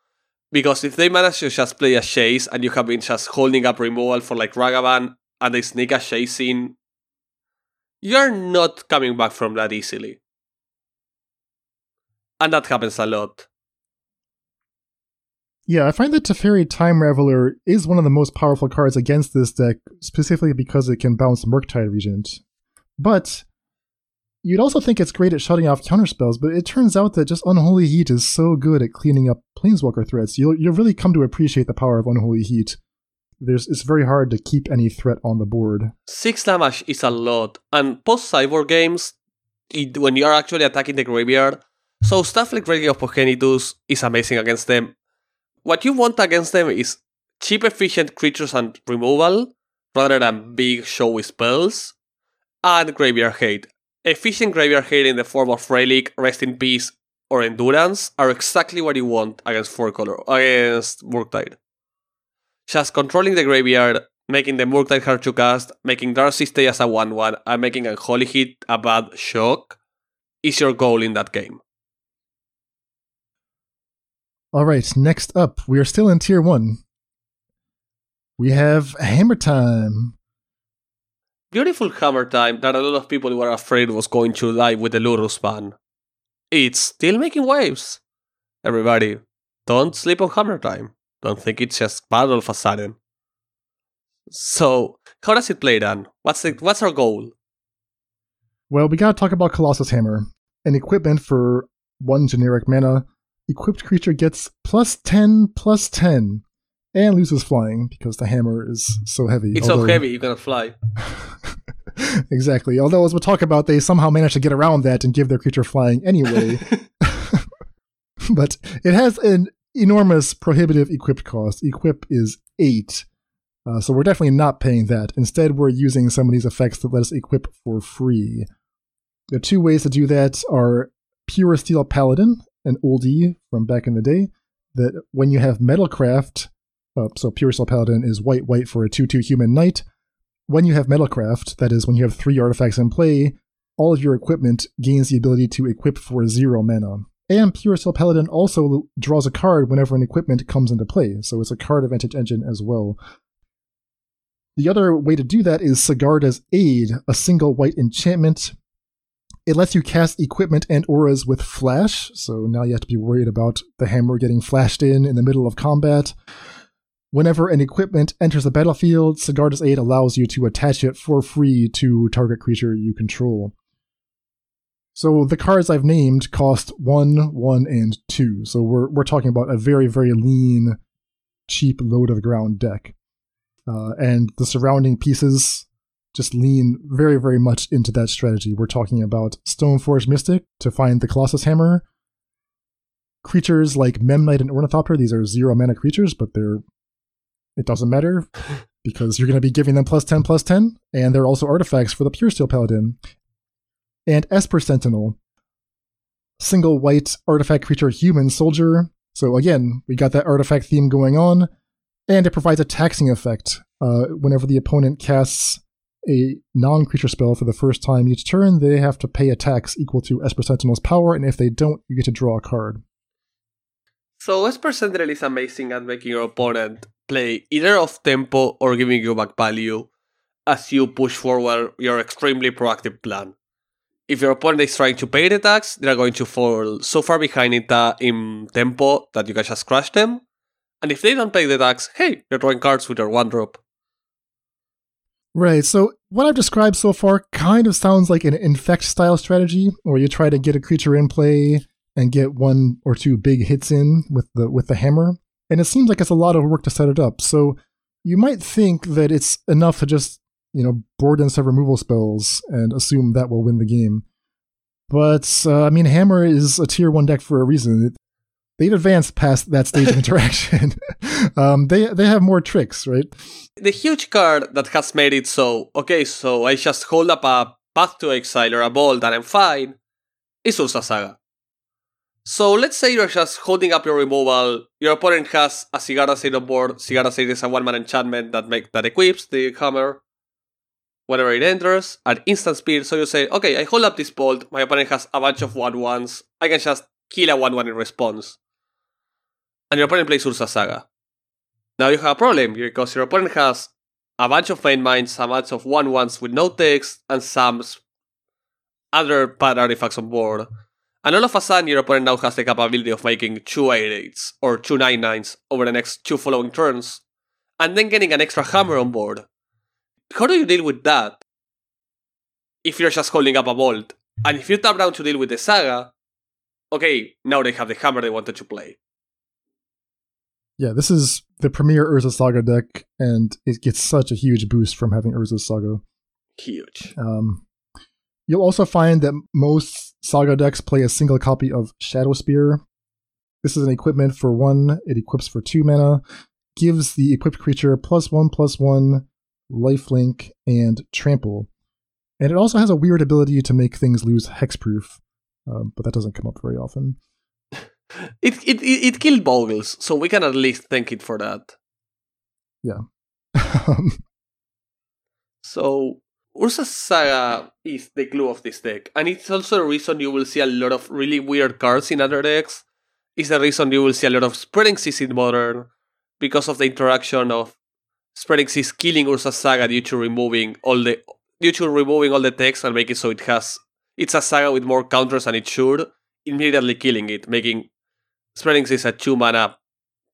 Because if they manage to just play a Jace and you have been just holding up removal for like Ragavan and a Jace in, you're not coming back from that easily. And that happens a lot. Yeah, I find that Teferi Time Raveler is one of the most powerful cards against this deck, specifically because it can bounce Murktide Regent. But you'd also think it's great at shutting off counterspells, but it turns out that just Unholy Heat is so good at cleaning up Planeswalker threats. You'll, you'll really come to appreciate the power of Unholy Heat. There's, it's very hard to keep any threat on the board. Six damage is a lot, and post cyborg games, it, when you are actually attacking the graveyard, so stuff like Reigniting of Progenitus is amazing against them. What you want against them is cheap, efficient creatures and removal, rather than big, showy spells, and Graveyard Hate. Efficient Graveyard Hate in the form of Relic, Rest in Peace, or Endurance are exactly what you want against Four Color, against Murktide. Just controlling the graveyard, making the Murktide hard to cast, making Darcy stay as a 1 1, and making Unholy Heat a bad shock is your goal in that game. All right, next up, we are still in tier one. We have Hammer Time. Beautiful Hammer Time that a lot of people were afraid was going to die with the Lurrus ban. It's still making waves. Everybody, don't sleep on Hammer Time. Don't think it's just bad all of a sudden. So, how does it play then? What's the, what's our goal? Well, we gotta talk about Colossus Hammer, an equipment for one generic mana equipped creature gets plus 10 plus 10 and loses flying because the hammer is so heavy. It's although... so heavy, you cannot fly. (laughs) exactly. Although, as we'll talk about, they somehow manage to get around that and give their creature flying anyway. (laughs) (laughs) but it has an enormous prohibitive equipped cost. Equip is 8. Uh, so we're definitely not paying that. Instead, we're using some of these effects that let us equip for free. The two ways to do that are Puresteel Paladin an oldie from back in the day that when you have Metalcraft, uh, so Puresteel Paladin is white white for a 2 2 human knight. When you have Metalcraft, that is, when you have three artifacts in play, all of your equipment gains the ability to equip for zero mana. And Puresteel Paladin also draws a card whenever an equipment comes into play, so it's a card advantage engine as well. The other way to do that is Sigarda's Aid, a single white enchantment it lets you cast equipment and auras with flash, so now you have to be worried about the hammer getting flashed in in the middle of combat. Whenever an equipment enters the battlefield, Sigarda's Aid allows you to attach it for free to target creature you control. So the cards I've named cost one, one, and two. So we're we're talking about a very very lean, cheap load of ground deck, uh, and the surrounding pieces just lean very, very much into that strategy. We're talking about Stoneforge Mystic to find the Colossus Hammer. Creatures like Memnite and Ornithopter, these are zero mana creatures, but they're it doesn't matter (laughs) because you're going to be giving them plus 10 plus 10, and they're also artifacts for the Puresteel Paladin. And Esper Sentinel, single white artifact creature human soldier. So again, we got that artifact theme going on, and it provides a taxing effect. Uh, whenever the opponent casts a non-creature spell for the first time each turn, they have to pay a tax equal to Esper Sentinel's power, and if they don't, you get to draw a card. So Esper Sentinel is amazing at making your opponent play either off tempo or giving you back value as you push forward your extremely proactive plan. If your opponent is trying to pay the tax, they are going to fall so far behind in, ta- in tempo that you can just crush them. And if they don't pay the tax, hey, you're drawing cards with your one drop. Right, so what I've described so far kind of sounds like an infect style strategy, where you try to get a creature in play and get one or two big hits in with the with the hammer. And it seems like it's a lot of work to set it up. So you might think that it's enough to just you know, board and set removal spells and assume that will win the game. But, uh, I mean, Hammer is a tier 1 deck for a reason. It, they've advanced past that stage of (laughs) interaction. (laughs) um, they, they have more tricks, right? The huge card that has made it so, okay, so I just hold up a Path to Exile or a Bolt and I'm fine, is Urza Saga. So let's say you're just holding up your removal, your opponent has a Sigarda's Aid on board, Sigarda's Aid is a one-man enchantment that make that equips the hammer, whenever it enters at instant speed. So you say, okay, I hold up this bolt, my opponent has a bunch of 1 ones, I can just kill a 1 1 in response. And your opponent plays Urza Saga. Now you have a problem because your opponent has a bunch of Memnites, a bunch of 1 ones with no text, and some other bad artifacts on board. And all of a sudden, your opponent now has the capability of making two 8 8s or two 9 9s over the next two following turns, and then getting an extra hammer on board how do you deal with that? If you're just holding up a bolt, and if you tap down to deal with the saga, okay, now they have the hammer they wanted to play. Yeah, this is the premier Urza Saga deck, and it gets such a huge boost from having Urza Saga. Huge. Um, you'll also find that most Saga decks play a single copy of Shadowspear. This is an equipment for one, it equips for two mana, gives the equipped creature plus one plus one lifelink, and trample. And it also has a weird ability to make things lose hexproof, um, but that doesn't come up very often. (laughs) It, it, it, it killed Bogles, so we can at least thank it for that. Yeah. (laughs) so, Urza Saga is the glue of this deck, and it's also the reason you will see a lot of really weird cards in other decks. It's the reason you will see a lot of spreading seas in Modern, because of the interaction of Spreading Seas killing Urza Saga due to removing all the due to removing all the text and making so it has it's a saga with more counters than it should, immediately killing it, making Spreading Seas a two mana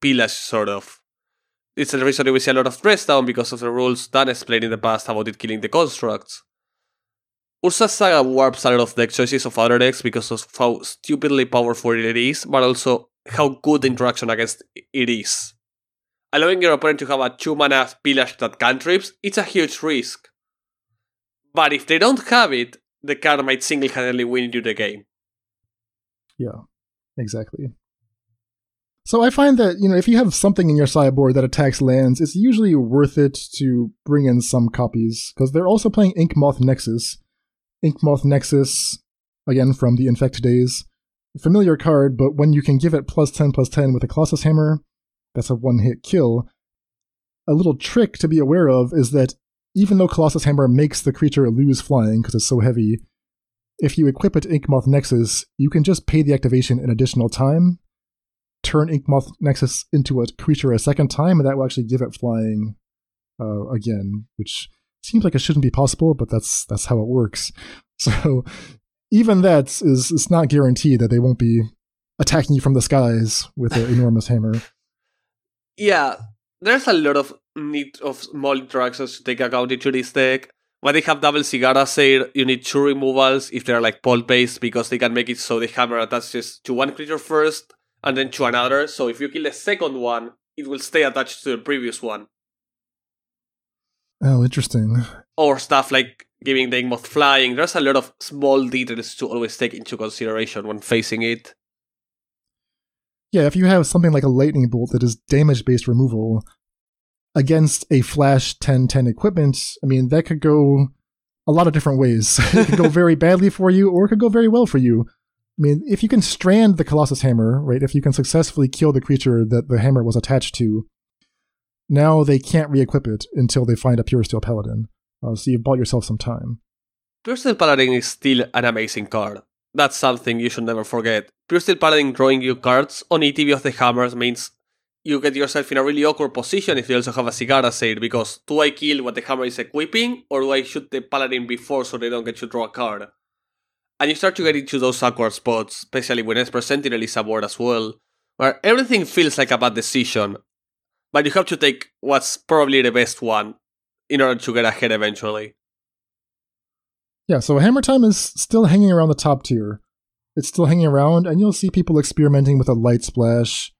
pillage sort of. It's the reason we see a lot of dress down because of the rules Dan explained in the past about it killing the constructs. Urza Saga warps a lot of deck choices of other decks because of how stupidly powerful it is, but also how good the interaction against it is allowing your opponent to have a 2 mana pillage that cantrips, it's a huge risk. But if they don't have it, the card might single handedly win you the game. Yeah, exactly. So I find that, you know, if you have something in your sideboard that attacks lands, it's usually worth it to bring in some copies, because they're also playing Inkmoth Nexus. Inkmoth Nexus, again from the Infect days, familiar card, but when you can give it plus 10 plus 10 with a Colossus Hammer, that's a one hit kill. A little trick to be aware of is that even though Colossus Hammer makes the creature lose flying because it's so heavy, if you equip it to Inkmoth Nexus, you can just pay the activation an additional time, turn Inkmoth Nexus into a creature a second time, and that will actually give it flying uh, again, which seems like it shouldn't be possible, but that's that's how it works. (laughs) So even that is it's not guaranteed that they won't be attacking you from the skies with an enormous hammer yeah, there's a lot of need of small interactions to take account into this deck. When they have double Sigarda's Aid, you need two removals if they're like bolt based because they can make it so the hammer attaches to one creature first and then to another. So if you kill the second one, it will stay attached to the previous one. Oh, interesting. Or stuff like giving the Inkmoth flying. There's a lot of small details to always take into consideration when facing it. Yeah, if you have something like a lightning bolt that is damage based removal against a flash 1010 equipment, I mean, that could go a lot of different ways. (laughs) it could go (laughs) very badly for you, or it could go very well for you. I mean, if you can strand the Colossus Hammer, right, if you can successfully kill the creature that the hammer was attached to, now they can't re equip it until they find a Puresteel Paladin. Uh, so you've bought yourself some time. Puresteel Paladin is still an amazing card. That's something you should never forget. Puresteel Paladin drawing you cards on ETB of the Hammers means you get yourself in a really awkward position if you also have a Sigarda's Aid because do I kill what the hammer is equipping or do I shoot the paladin before so they don't get to draw a card? And you start to get into those awkward spots, especially when Esper Sentinel is aboard as well, where everything feels like a bad decision, but you have to take what's probably the best one in order to get ahead eventually. Yeah, so Hammer Time is still hanging around the top tier. It's still hanging around, and you'll see people experimenting with a light splash,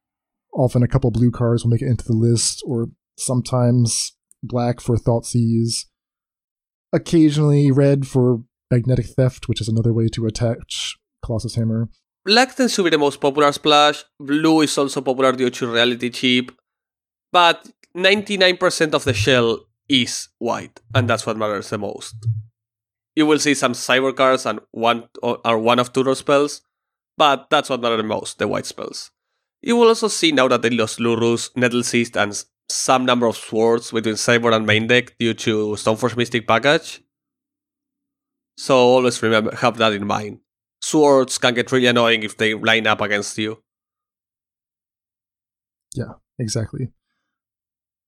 Often a couple blue cards will make it into the list, or sometimes black for Thoughtseize. Occasionally red for Magnetic Theft, which is another way to attach Colossus Hammer. Black tends to be the most popular splash. Blue is also popular due to reality cheap. But 99% of the shell is white, and that's what matters the most. You will see some cyber cards and one or one of tutor spells, but that's what matters most, the white spells. You will also see now that they lost Lurrus, Nettlecyst, and some number of swords between cyber and main deck due to Stoneforge Mystic package. So always remember have that in mind. Swords can get really annoying if they line up against you. Yeah, exactly.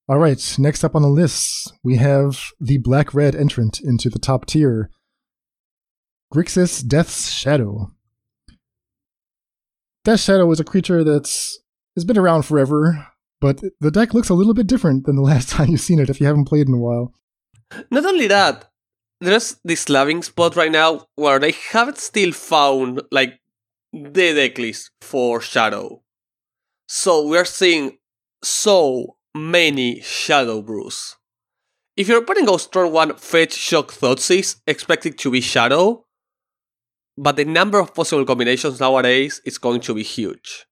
All right, next up on the list, we have the black red entrant into the top tier Grixis Death's Shadow. Death Shadow is a creature that's has been around forever, but the deck looks a little bit different than the (laughs) last time you've seen it if you haven't played in a while. Not only that, there's this loving spot right now where they haven't still found like the decklist for Shadow. So we're seeing so many Shadow Brews. If your opponent goes turn 1 fetch shock Thoughtseize, expect it to be Shadow, but the number of possible combinations nowadays is going to be huge.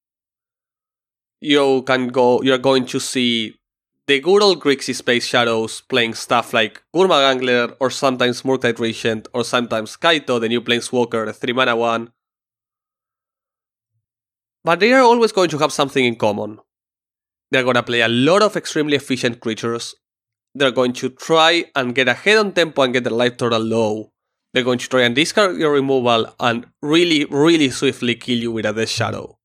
You can go, you're going to see the good old Grixis Death Shadows playing stuff like Gurmag Angler, or sometimes Murktide Regent, or sometimes Kaito, the new Planeswalker, the 3 mana one. But they are always going to have something in common. They're going to play a lot of extremely efficient creatures. They're going to try and get ahead on tempo and get their life total low they're going to try and discard your removal and really, really swiftly kill you with a Death Shadow.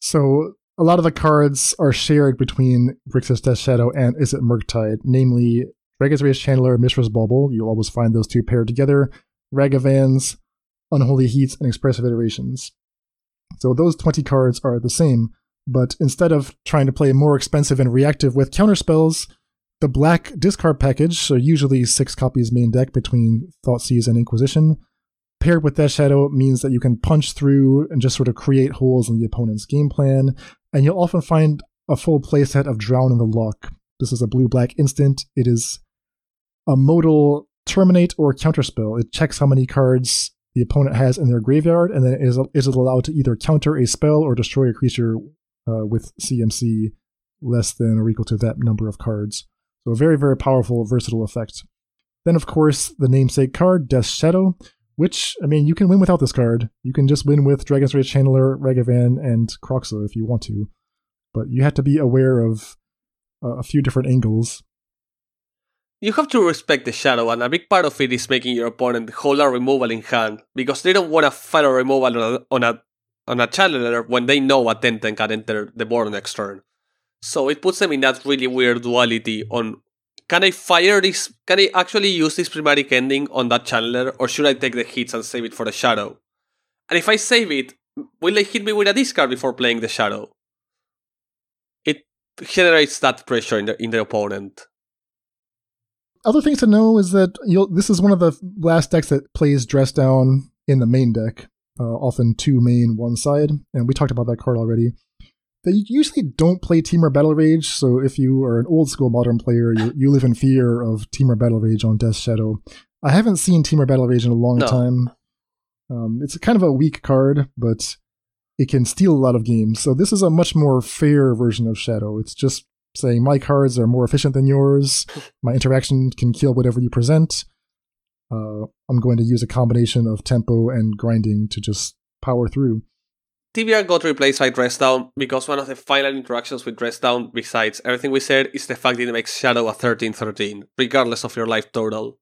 So a lot of the cards are shared between Grixis Death Shadow and Izzet Murktide, namely Dragon's Rage Channeler, Mishra's Bauble. You'll always find those two paired together. Ragavans, Unholy Heats, and Expressive Iterations. So those 20 cards are the same, but instead of trying to play more expensive and reactive with counterspells, the black discard package, so usually six copies main deck between Thoughtseize and Inquisition, paired with Death Shadow means that you can punch through and just sort of create holes in the opponent's game plan, and you'll often find a full playset of Drown in the Loch. This is a blue black instant. It is a modal terminate or counterspell. It checks how many cards the opponent has in their graveyard, and then is, is allowed to either counter a spell or destroy a creature uh, with CMC less than or equal to that number of cards. So a very, very powerful, versatile effect. Then, of course, the namesake card, Death Shadow, which, I mean, you can win without this card. You can just win with Dragon's Rage Channeler, Ragavan, and Kroxa if you want to. But you have to be aware of uh, a few different angles. You have to respect the shadow, and a big part of it is making your opponent hold a removal in hand, because they don't want to fire a removal on a, on a, on a channeler when they know a 10 10 can enter the board next turn. So it puts them in that really weird duality on can I fire this? Can I actually use this prismatic ending on that channeler, or should I take the hits and save it for the shadow? And if I save it, will they hit me with a discard before playing the shadow? It generates that pressure in the in the opponent. Other things to know is that this is one of the last decks that plays dress down in the main deck. Uh, often two main, one side, and we talked about that card already. They usually don't play Temur Battle Rage, so if you are an old school modern player, you, you live in fear of Temur Battle Rage on Death Shadow. I haven't seen Temur Battle Rage in a long no. time. Um, it's kind of a weak card, but it can steal a lot of games. So this is a much more fair version of Shadow. It's just saying my cards are more efficient than yours. My interaction can kill whatever you present. Uh, I'm going to use a combination of tempo and grinding to just power through. TBR got replaced by Dress Down because one of the final interactions with Dress Down, besides everything we said, is the fact that it makes Shadow a 13 13, regardless of your life total.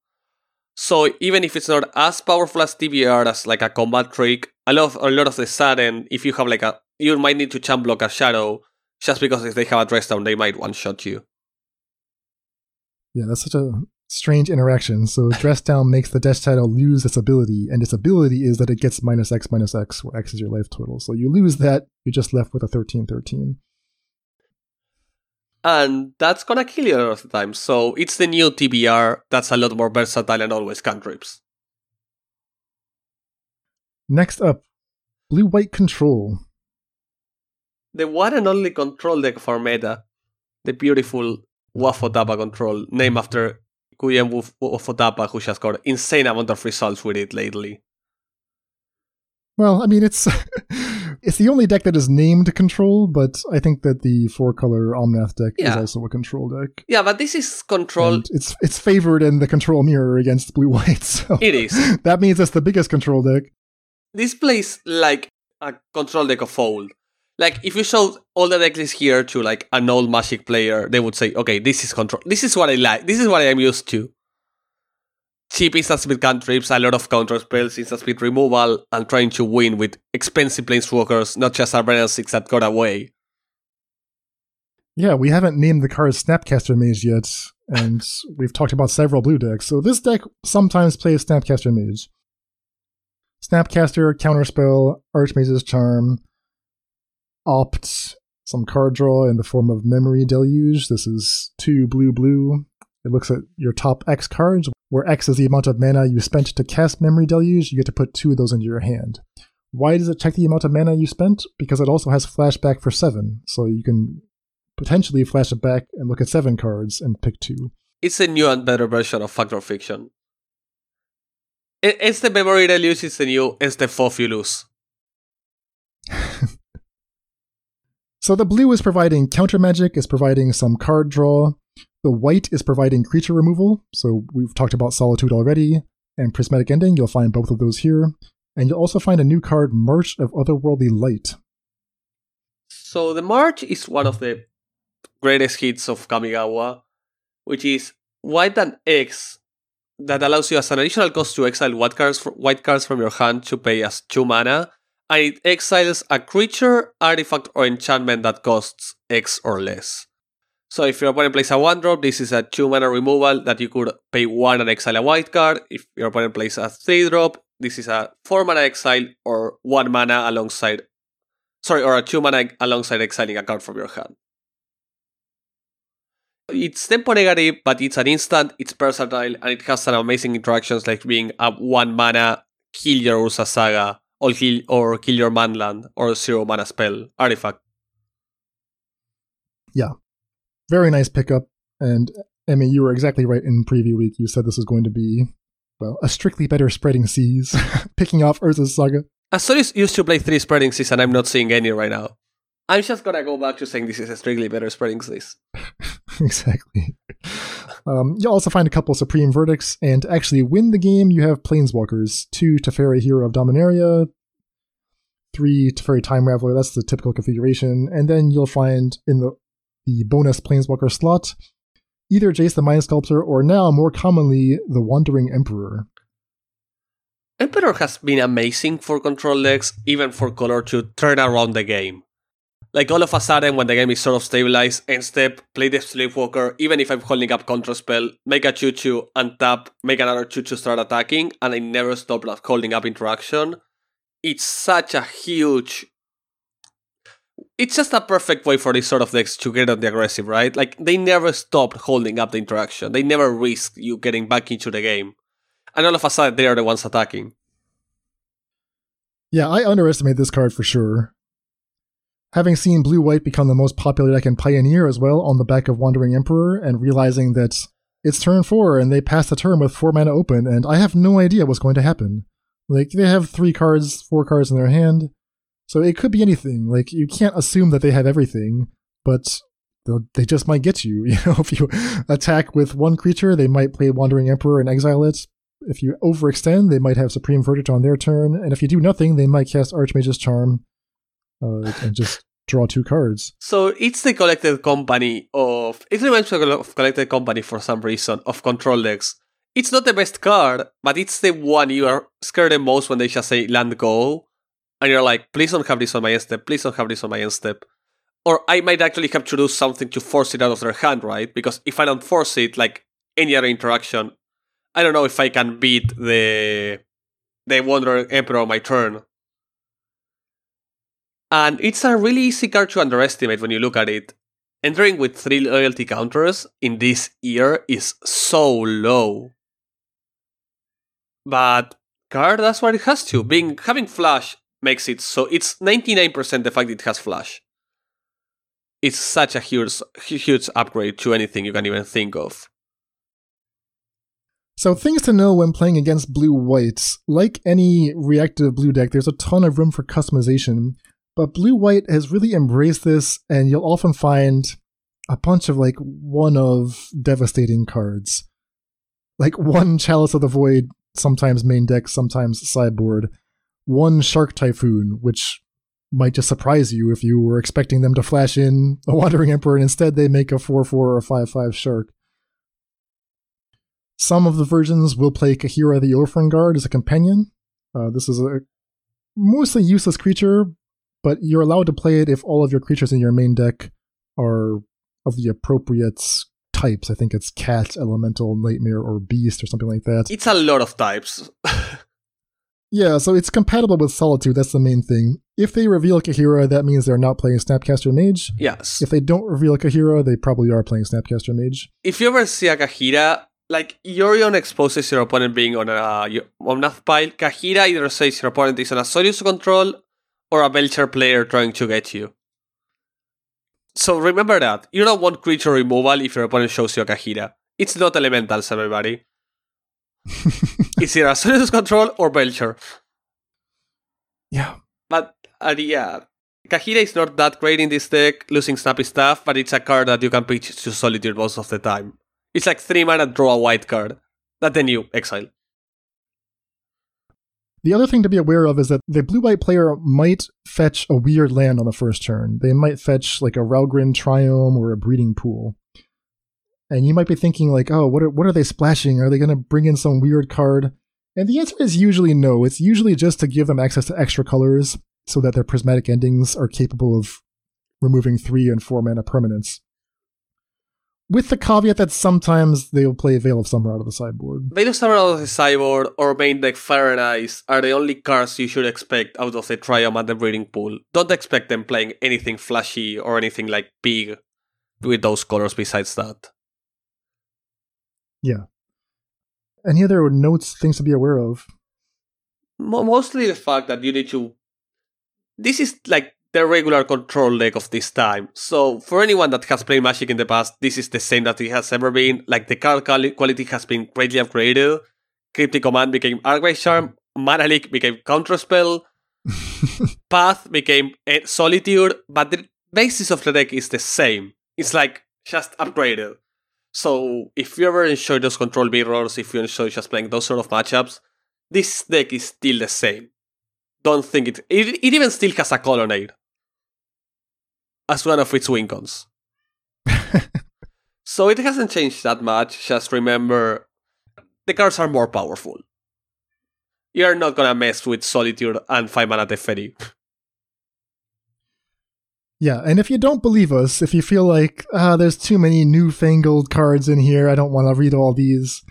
So even if it's not as powerful as TBR as like a combat trick, a lot of, a lot of the sudden, if you have like a, you might need to champ block a shadow just because if they have a dress down, they might one shot you. Yeah, that's such a strange interaction. So dress down makes the death title lose its ability, and its ability is that it gets minus X minus X, where X is your life total. So you lose that, you're just left with a 13 13. And that's gonna kill you a lot of the time. So it's the new TBR that's a lot more versatile and always cantrips. Next up, blue white control. The one and only control deck for meta. The beautiful Wafotapa control, named after Kuyen Wafotapa, who has got insane amount of results with it lately. Well, I mean, it's (laughs) it's the only deck that is named control, but I think that the four color Omnath deck Yeah. is also a control deck. Yeah, but this is control. And it's it's favored in the control mirror against blue (laughs) white, so It is. (laughs) that means it's the biggest control deck. this plays like a control deck of old. Like if you showed all the deck list here to like an old Magic player, they would say, "Okay, this is control. This is what I like. This is what I am used to." Cheap instant speed cantrips, a lot of counter spells, instant speed removal, and trying to win with expensive planeswalkers, not just Arborian Six that got away. Yeah, we haven't named the card Snapcaster Mage yet, and we've talked about several blue decks. So this deck sometimes plays Snapcaster Mage. Snapcaster, Counterspell, Archmage's Charm, Opt, some card draw in the form of Memory Deluge. This is two blue blue. It looks at your top X cards, where X is the amount of mana you spent to cast Memory Deluge. You get to put two of those into your hand. Why does it check the amount of mana you spent? Because it also has flashback for seven, so you can potentially flash it back and look at seven cards and pick two. It's a new and better version of Fact or Fiction. It's the memory deluge, it's the new, it's the Fofulus. So the blue is providing counter magic, is providing some card draw. The white is providing creature removal. So we've talked about Solitude already, and Prismatic Ending. You'll find both of those here. And you'll also find a new card, March of Otherworldly Light. So the March is one of the greatest hits of Kamigawa, which is white and X that allows you as an additional cost to exile white cards, white cards from your hand to pay as two mana, it exiles a creature, artifact, or enchantment that costs X or less. So if your opponent plays a one drop, this is a two mana removal that you could pay one and exile a white card. If your opponent plays a three drop, this is a four mana exile or one mana alongside sorry, or a two mana alongside exiling a card from your hand. It's tempo negative, but it's an instant, it's versatile, and it has some amazing interactions like being a one mana kill your Urza Saga, or kill, or kill your manland, or zero mana spell artifact. Yeah. Very nice pickup. And I mean, you were exactly right in preview week. You said this was going to be, well, a strictly better spreading seas, (laughs) picking off Urza's Saga. Azorius used to play three spreading seas, and I'm not seeing any right now. I'm just gonna go back to saying this is a strictly better spreading seas. (laughs) exactly. Um, you'll also find a couple supreme verdicts, and to actually win the game, you have planeswalkers: two Teferi Hero of Dominaria, three Teferi Time Raveler. That's the typical configuration, and then you'll find in the the bonus planeswalker slot either Jace the Mind Sculptor or now more commonly the Wandering Emperor. Emperor has been amazing for control decks, even four color to turn around the game. Like all of a sudden, when the game is sort of stabilized, end step, play the Sleepwalker, even if I'm holding up control spell, make a choo choo, untap, make another choo choo, start attacking, and I never stop not holding up interaction. It's such a huge. It's just a perfect way for these sort of decks to get on the aggressive, right? Like, they never stop holding up the interaction. They never risk you getting back into the game. And all of a sudden, they are the ones attacking. Yeah, I underestimate this card for sure. Having seen Blue White become the most popular deck in Pioneer as well on the back of Wandering Emperor, and realizing that it's turn four and they pass the turn with four mana open, and I have no idea what's going to happen. Like, they have three cards, four cards in their hand, so it could be anything. Like, you can't assume that they have everything, but they'll- just might get you. (laughs) You know, if you attack with one creature, they might play Wandering Emperor and exile it. If you overextend, they might have Supreme Verdict on their turn, and if you do nothing, they might cast Archmage's Charm uh, and just draw two cards. So it's the collected company of. It reminds me of collected company for some reason of control decks. it's not the best card, but it's the one you are scared the most when they just say land go. And you're like, please don't have this on my end step, please don't have this on my end step. Or I might actually have to do something to force it out of their hand, right? Because if I don't force it, like any other interaction, I don't know if I can beat the the Wandering Emperor on my turn. And it's a really easy card to underestimate when you look at it. Entering with three loyalty counters in this year is so low. But card that's what it has to. Being having flash makes it so it's 99% the fact it has flash. It's such a huge huge upgrade to anything you can even think of. So things to know when playing against blue whites. Like any reactive blue deck, there's a ton of room for customization, but blue white has really embraced this, and you'll often find a bunch of like one of devastating cards. Like one Chalice of the Void, sometimes main deck, sometimes sideboard. One Shark Typhoon, which might just surprise you if you were expecting them to flash in a Wandering Emperor and instead they make a 4 4 or 5 5 Shark. Some of the versions will play Kaheera the Orphanguard as a companion. Uh, this is a mostly useless creature, but you're allowed to play it if all of your creatures in your main deck are of the appropriate types. I think it's cat, elemental, nightmare, or beast, or something like that. It's a lot of types. (laughs) yeah, so it's compatible with Solitude. That's the main thing. If they reveal Kaheera, that means they're not playing Snapcaster Mage. Yes. If they don't reveal Kaheera, they probably are playing Snapcaster Mage. If you ever see a Kaheera, like Yorion exposes your opponent being on a on a pile. Kaheera either says your opponent is on Azorius control or a Belcher player trying to get you. So remember that. You don't want creature removal if your opponent shows you a Kaheera. It's not elementals, everybody. (laughs) it's either Azorius control or Belcher. Yeah. But uh, yeah, Kaheera is not that great in this deck, losing snappy stuff, but it's a card that you can pitch to Solitude most of the time. It's like three mana, draw a white card. That then you exile. The other thing to be aware of is that the blue white player might fetch a weird land on the first turn. They might fetch like a Raugrin Triome or a Breeding Pool. And you might be thinking, like, oh, what are, what are they splashing? Are they going to bring in some weird card? And the answer is usually no. It's usually just to give them access to extra colors so that their prismatic endings are capable of removing three and four mana permanents with the caveat that sometimes they'll play Veil of Summer out of the sideboard. Veil of Summer out of the sideboard or main deck Fire and Ice are the only cards you should expect out of the Triome and the Breeding Pool. Don't expect them playing anything flashy or anything like big with those colors besides that. Yeah. Any other notes, things to be aware of? Mostly the fact that you need to. This is like the regular control deck of this time. So for anyone that has played Magic in the past, this is the same that it has ever been. Like the card quality has been greatly upgraded. Cryptic Command became Archmage's Charm. Mana Leak became Counterspell. (laughs) Path became eh, Solitude, but the basis of the deck is the same. It's like just upgraded. So if you ever enjoy those control mirrors, if you enjoy just playing those sort of matchups, this deck is still the same. Don't think it. It, it even still has a colonnade as one of its win cons. (laughs) so it hasn't changed that much. Just remember, the cards are more powerful. You're not gonna mess with Solitude and 5 mana Teferi. Yeah, and if you don't believe us, if you feel like, ah, there's too many newfangled cards in here, I don't want to read all these,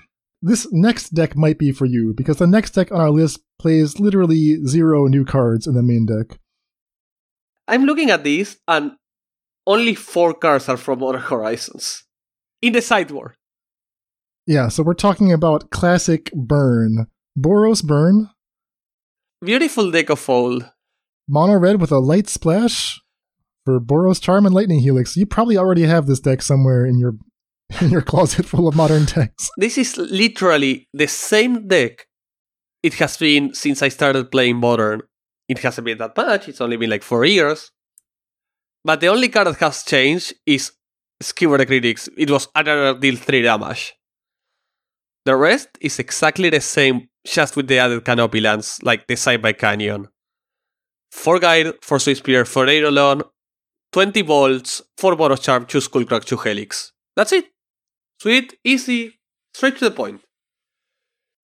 this next deck might be for you, because the next deck on our list plays literally zero new cards in the main deck. I'm looking at these, and only four cards are from Modern Horizons in the sideboard. Yeah, so we're talking about classic burn. Boros burn. Beautiful deck of old. Mono red with a light splash for Boros Charm and Lightning Helix. You probably already have this deck somewhere in your (laughs) in your closet full of modern decks. This is literally the same deck it has been since I started playing Modern. It hasn't been that much, it's only been like four years. But the only card that has changed is Skewer the Critics. It was another deal 3 damage. The rest is exactly the same, just with the added canopy lands, like the Sunbaked Canyon. 4 Guide, 4 Swiftspear, 4 Eidolon, 20 Bolts, 4 Boros Charm, 2 Skullcrack, 2 Helix. That's it. Sweet, easy, straight to the point.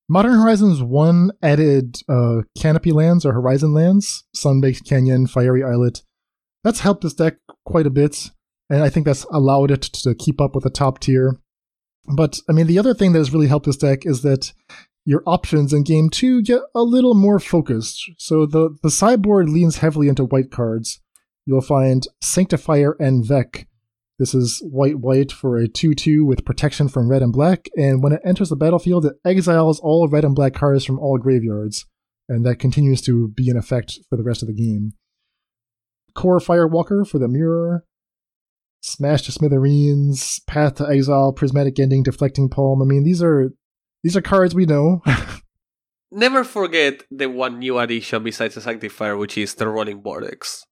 Modern Horizons 1 added uh, Canopy Lands or Horizon Lands, Sunbaked Canyon, Fiery Islet. That's helped this deck quite a bit, and I think that's allowed it to keep up with the top tier. But, I mean, the other thing that has really helped this deck is that your options in game two get a little more focused. So the, the sideboard leans heavily into white cards. You'll find Sanctifier en-Vec. This is white white for a 2 2 with protection from red and black, and when it enters the battlefield, it exiles all red and black cards from all graveyards, and that continues to be in effect for the rest of the game. Kor Firewalker for the mirror, Smash to Smithereens, Path to Exile, Prismatic Ending, Deflecting Palm. I mean, these are these are cards we know. (laughs) Never forget the one new addition besides the Sanctifier, which is the Roiling Vortex.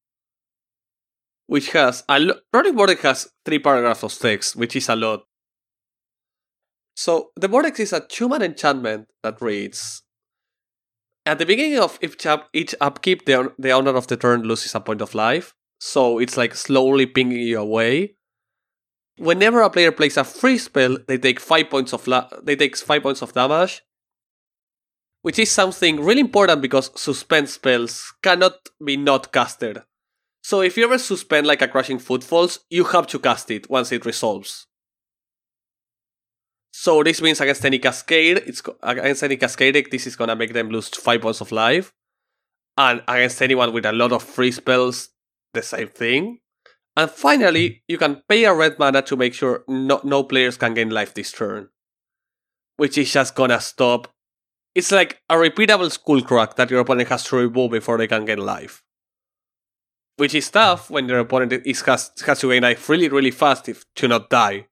Which has a lo- Roiling Vortex has three paragraphs of text, which is a lot. So the Vortex is a two-man enchantment that reads At the beginning of each, up, each upkeep, the, the owner of the turn loses a point of life. So it's like slowly pinging you away. Whenever a player plays a free spell, they take five points of la- they take five points of damage, which is something really important because suspend spells cannot be not casted. So if you ever suspend like a Crashing Footfalls, you have to cast it once it resolves. So this means against any cascade, it's against any cascade this is gonna make them lose five points of life, and against anyone with a lot of free spells, the same thing. And finally, you can pay a red mana to make sure no, no players can gain life this turn. Which is just gonna stop. It's like a repeatable skullcrack that your opponent has to remove before they can gain life. Which is tough when your opponent is, has, has to gain life really, really fast if to not die.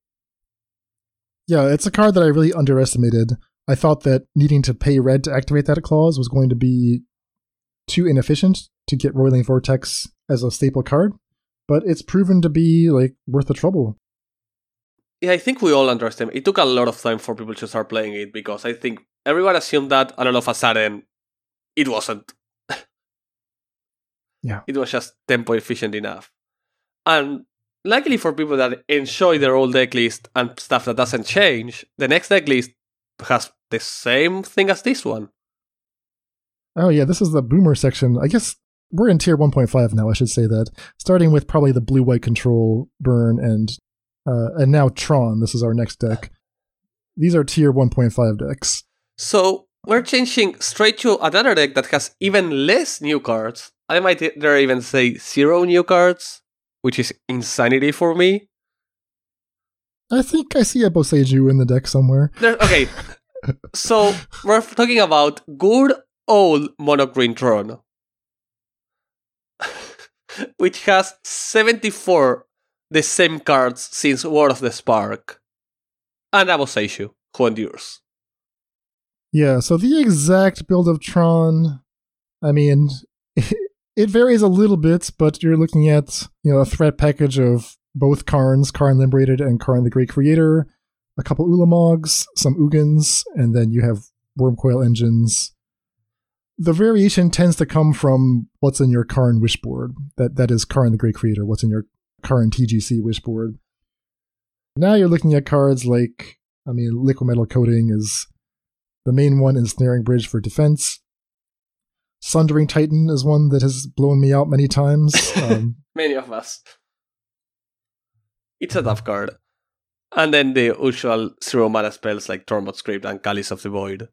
Yeah, it's a card that I really underestimated. I thought that needing to pay red to activate that clause was going to be too inefficient to get Roiling Vortex as a staple card, but it's proven to be like worth the trouble. Yeah, I think we all understand. It took a lot of time for people to start playing it because I think everyone assumed that, and all of a sudden, it wasn't. (laughs) yeah. It was just tempo efficient enough. And luckily for people that enjoy their old deck list and stuff that doesn't change, the next deck list has the same thing as this one. Oh yeah, this is the boomer section. I guess we're in tier 1.5 now. I should say that, starting with probably the blue white control burn and uh, and now Tron. This is our next deck. These are tier 1.5 decks. So we're changing straight to another deck that has even less new cards. I might dare even say zero new cards, which is insanity for me. I think I see a Boseiju in the deck somewhere. There, okay, (laughs) so we're talking about good old mono green Tron, (laughs) which has 74 the same cards since War of the Spark, and a Boseiju who endures. Yeah, so the exact build of Tron, I mean, (laughs) it varies a little bit, but you're looking at you know a threat package of both Karns, Karn Liberated and Karn the Great Creator, a couple Ulamogs, some Ugins, and then you have Wurmcoil engines. The variation tends to come from what's in your Karn wishboard. That that is Karn the Great Creator. What's in your Karn TGC wishboard. Now you're looking at cards like I mean, Liquimetal Coating is the main one Ensnaring Bridge for defense. Sundering Titan is one that has blown me out many times. (laughs) Um, Many of us. It's a tough card. And then the usual zero mana spells like Tormod's Crypt and Chalice of the Void.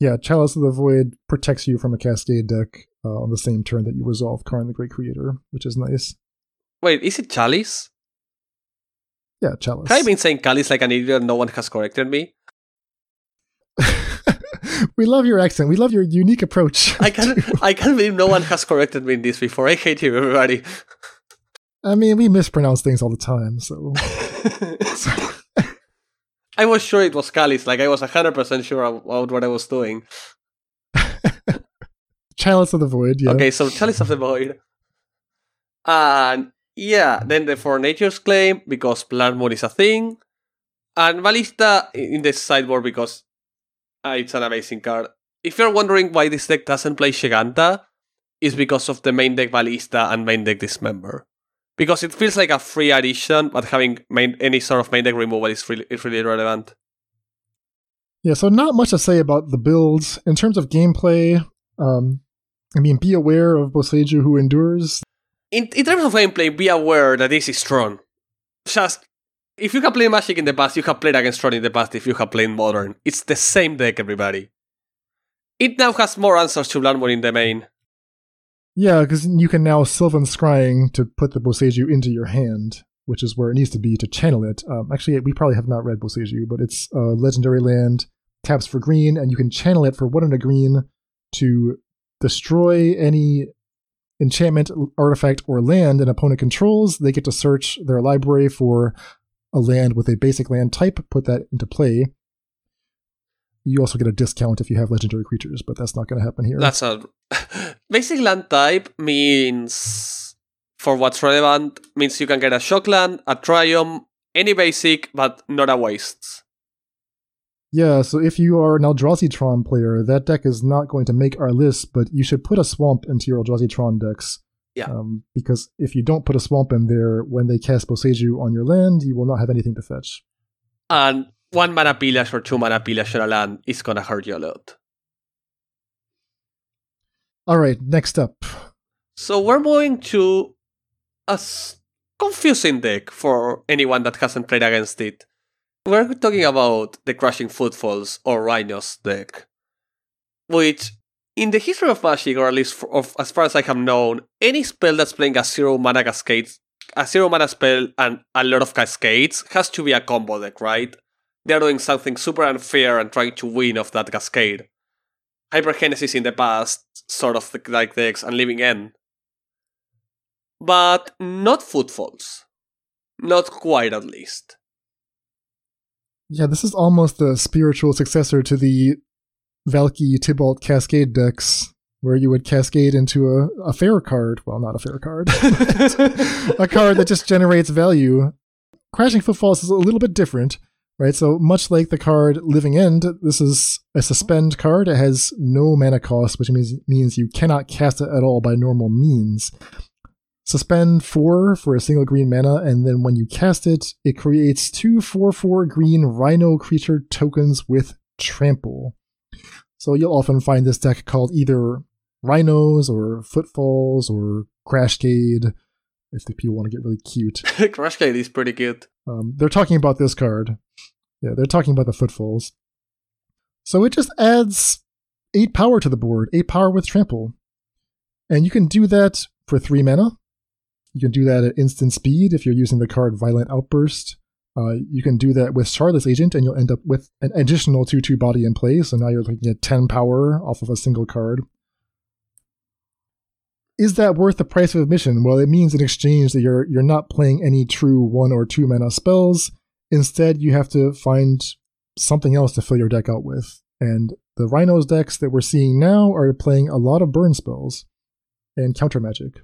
yeah, Chalice of the Void protects you from a Cascade deck uh, on the same turn that you resolve Karn the Great Creator, which is nice. Wait, is it Chalice? Yeah, Chalice. Have I been saying Chalice like an idiot no one has corrected me? (laughs) we love your accent. We love your unique approach. I can't (laughs) I can't believe no one has corrected me in this before. I hate you everybody. I mean, we mispronounce things all the time, so. (laughs) I was sure it was Chalice, like I was hundred percent sure about what I was doing. (laughs) Chalice of the Void, yeah. Okay, so Chalice of the Void. And yeah, then the For Nature's Claim, because Plant Moon is a thing. And Ballista in the sideboard because uh, it's an amazing card. If you're wondering why this deck doesn't play Giganta, it's because of the main deck Ballista and main deck Dismember. Because it feels like a free addition, but having main, any sort of main deck removal is really, is really relevant. Yeah, so not much to say about the builds. In terms of gameplay, um, I mean, be aware of Boseiju who endures. In, in terms of gameplay, be aware that this is strong. Just if you have played Magic in the past, you have played against Tron in the past. If you have played Modern, it's the same deck, everybody. It now has more answers to Bloodmoon in the main. Yeah, because you can now Sylvan Scrying to put the Boseiju into your hand, which is where it needs to be to channel it. Um, actually, we probably have not read Boseiju, but it's a legendary land, taps for green, and you can channel it for one and a green to destroy any enchantment, artifact, or land an opponent controls. They get to search their library for a land with a basic land type, put that into play. You also get a discount if you have legendary creatures, but that's not going to happen here. That's a (laughs) basic land type means for what's relevant means you can get a shockland, a Triome, any basic, but not a waste. Yeah, so if you are an Eldrazi Tron player, that deck is not going to make our list, but you should put a swamp into your Eldrazi Tron decks. Yeah. Um, because if you don't put a swamp in there, when they cast Boseiju on your land, you will not have anything to fetch. And one mana pillage or two mana pillage on a land is gonna hurt you a lot. Alright, next up. So we're moving to a confusing deck for anyone that hasn't played against it. We're talking about the Crashing Footfalls or Rhinos deck, which in the history of Magic, or at least for, of, as far as I have known, any spell that's playing a zero mana cascade, a zero mana spell and a lot of cascades has to be a combo deck, right? They're doing something super unfair and trying to win off that cascade. Hypergenesis in the past, sort of like decks, and Living End. But not Footfalls. Not quite, at least. Yeah, this is almost the spiritual successor to the Valki Tibalt Cascade decks, where you would cascade into a, a fair card. Well, not a fair card. (laughs) (laughs) a card that just generates value. Crashing Footfalls is a little bit different, right? So, much like the card Living End, this is a suspend card. It has no mana cost, which means, means you cannot cast it at all by normal means. Suspend 4 for a single green mana, and then when you cast it, it creates two 4 4 green rhino creature tokens with trample. So you'll often find this deck called either Rhinos or Footfalls or Crashcade, if the people want to get really cute. (laughs) Crashcade is pretty cute. Um, they're talking about this card. Yeah, they're talking about the Footfalls. So it just adds 8 power to the board, 8 power with trample. And you can do that for 3 mana. You can do that at instant speed if you're using the card Violent Outburst. Uh, you can do that with Shardless Agent, and you'll end up with an additional 2 2 body in play. So now you're looking at 10 power off of a single card. Is that worth the price of admission? Well, it means in exchange that you're you're not playing any true one or two mana spells. Instead, you have to find something else to fill your deck out with. And the Rhinos decks that we're seeing now are playing a lot of burn spells and counter magic.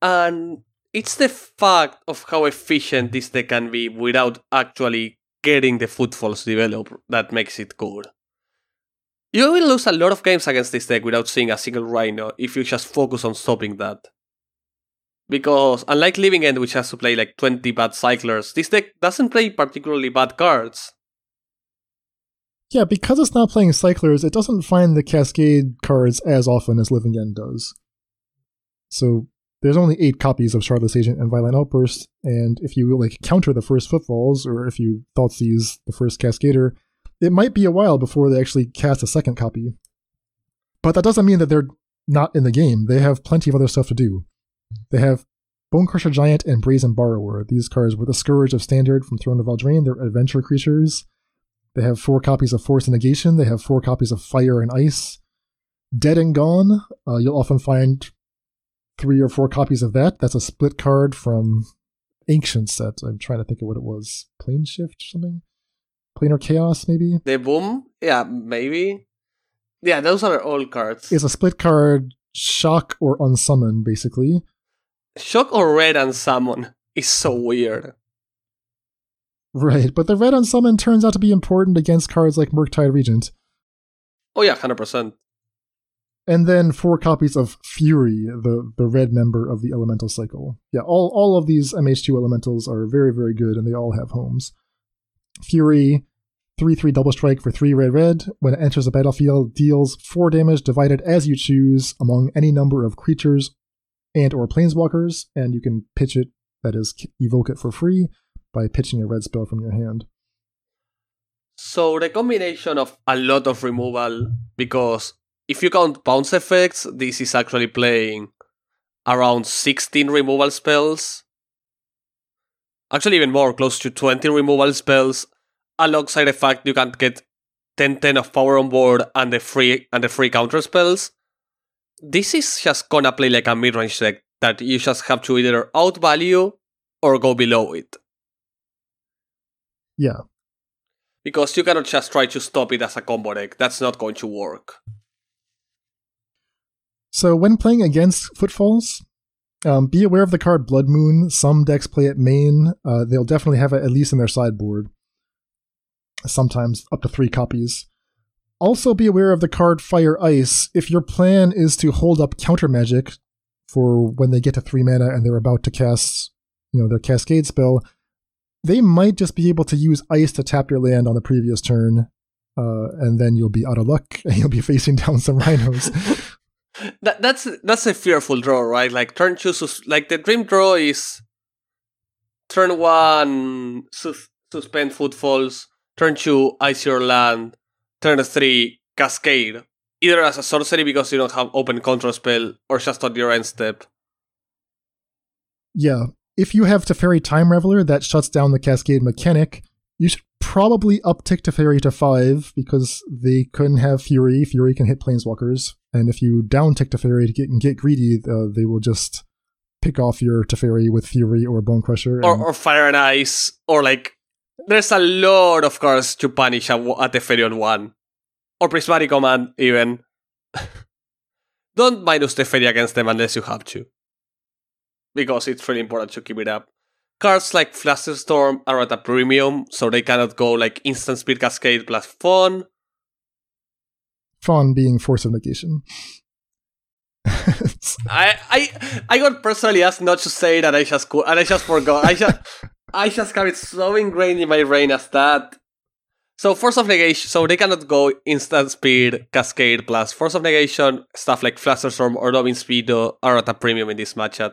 And it's the fact of how efficient this deck can be without actually getting the footfalls developed that makes it good. You will lose a lot of games against this deck without seeing a single Rhino if you just focus on stopping that. Because unlike Living End, which has to play like 20 bad cyclers, this deck doesn't play particularly bad cards. Yeah, because it's not playing cyclers, it doesn't find the cascade cards as often as Living End does. So there's only eight copies of Shardless Agent and Violent Outburst, and if you like counter the first footfalls, or if you Thoughtseize the first Cascader, it might be a while before they actually cast a second copy. But that doesn't mean that they're not in the game. They have plenty of other stuff to do. They have Bonecrusher Giant and Brazen Borrower. These cards were the Scourge of Standard from Throne of Eldraine. They're adventure creatures. They have four copies of Force and Negation. They have four copies of Fire and Ice. Dead and Gone. Uh, you'll often find three or four copies of that. That's a split card from Ancient set. I'm trying to think of what it was. Plane Shift or something? Planar Chaos, maybe? The Boom? Yeah, maybe. Yeah, those are all cards. It's a split card, shock or unsummon, basically. Shock or Red and Summon is so weird. Right, but the red unsummon turns out to be important against cards like Murktide Regent. Oh yeah, 100%. And then four copies of Fury, the, the red member of the Elemental Cycle. Yeah, all, all of these MH2 elementals are very, very good, and they all have homes. Fury 3 3 double strike for 3 red red. When it enters the battlefield, deals 4 damage divided as you choose among any number of creatures and or planeswalkers, and you can pitch it, that is, evoke it for free by pitching a red spell from your hand. So the combination of a lot of removal, because if you count bounce effects, this is actually playing around 16 removal spells. Actually, even more, close to 20 removal spells, alongside the fact you can't get 10 10 of power on board and the free and the free counter spells. This is just gonna play like a mid-range deck that you just have to either outvalue or go below it. Yeah. Because you cannot just try to stop it as a combo deck. That's not going to work. So when playing against Footfalls, um, be aware of the card Blood Moon. Some decks play it main. Uh, they'll definitely have it at least in their sideboard. Sometimes up to three copies. Also be aware of the card Fire Ice. If your plan is to hold up counter magic for when they get to three mana and they're about to cast, you know, their Cascade spell, they might just be able to use ice to tap your land on the previous turn, uh, and then you'll be out of luck (laughs) and you'll be facing down some rhinos. (laughs) that, that's that's a fearful draw, right? Like turn two, sus- like the dream draw is turn one sus- suspend footfalls, turn two ice your land, turn three cascade. Either as a sorcery because you don't have open control spell, or just on your end step. Yeah, if you have Teferi Time Raveler that shuts down the Cascade mechanic, you should probably uptick Teferi to 5 because they couldn't have Fury. Fury can hit Planeswalkers. And if you downtick Teferi to get, and get greedy, uh, they will just pick off your Teferi with Fury or Bone Crusher. Or, or Fire and Ice, or like, there's a lot of cards to punish a, a Teferi on 1. Or Prismari Command, even. (laughs) Don't minus Teferi against them unless you have to because it's really important to keep it up. Cards like Flusterstorm are at a premium, so they cannot go like instant speed cascade plus Fawn. Fawn being force of negation. (laughs) I I I got personally asked not to say that I just could, and I just forgot. I just (laughs) I just have it so ingrained in my brain as that. So force of negation, so they cannot go instant speed, cascade plus force of negation. Stuff like Flusterstorm or Loving Speed are at a premium in this matchup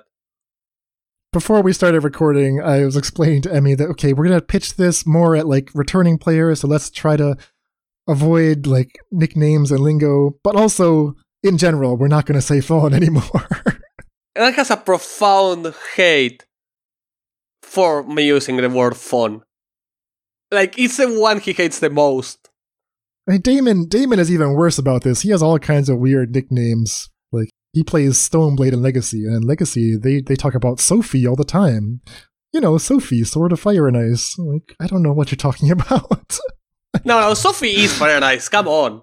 before we started recording, I was explaining to Emmy that okay, we're gonna pitch this more at like returning players, so let's try to avoid like nicknames and lingo, but also in general, we're not gonna say phone (laughs) anymore. Eric has a profound hate for me using the word phone. Like it's the one he hates the most. I mean, Damon Damon is even worse about this. He has all kinds of weird nicknames he plays Stoneblade in Legacy, and in Legacy they they talk about Sophie all the time. You know, Sophie, Sword of Fire and Ice. Like, I don't know what you're talking (laughs) about. no, no, Sophie is Fire and Ice. Come on.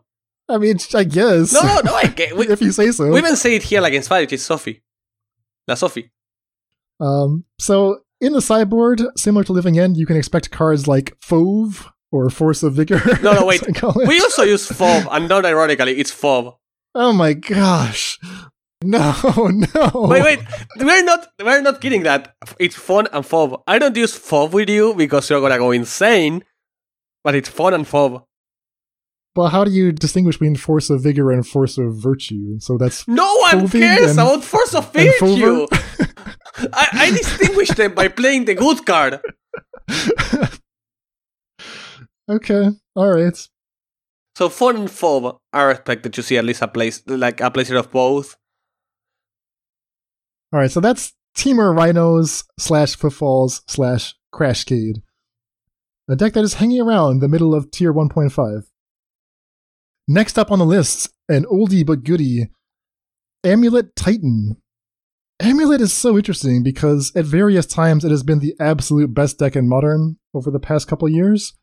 I mean, I guess. No, no, no. I get. (laughs) We, if you say so. We even say it here like in Spanish. It's Sophie. La Sophie. Um. So in the sideboard, similar to Living End, you can expect cards like Fove or Force of Vigor. No, no, (laughs) wait. we also use Fove, and not ironically, it's Fove. Oh my gosh. No, (laughs) no. Wait, wait. We're not we're not kidding that. It's fun and fob. I don't use fob with you because you're gonna go insane. But it's fun and fob. Well, how do you distinguish between force of vigor and force of virtue? So that's no one cares and, about force of virtue. (laughs) I, I distinguish them by playing the good card. (laughs) okay, all right. So fun and fob are expected to see at least a place like a placer of both. All right, so that's Temur Rhinos slash Footfalls slash Crashcade. A deck that is hanging around the middle of tier 1.5. Next up on the list, an oldie but goodie, Amulet Titan. Amulet is so interesting because at various times it has been the absolute best deck in Modern over the past couple years.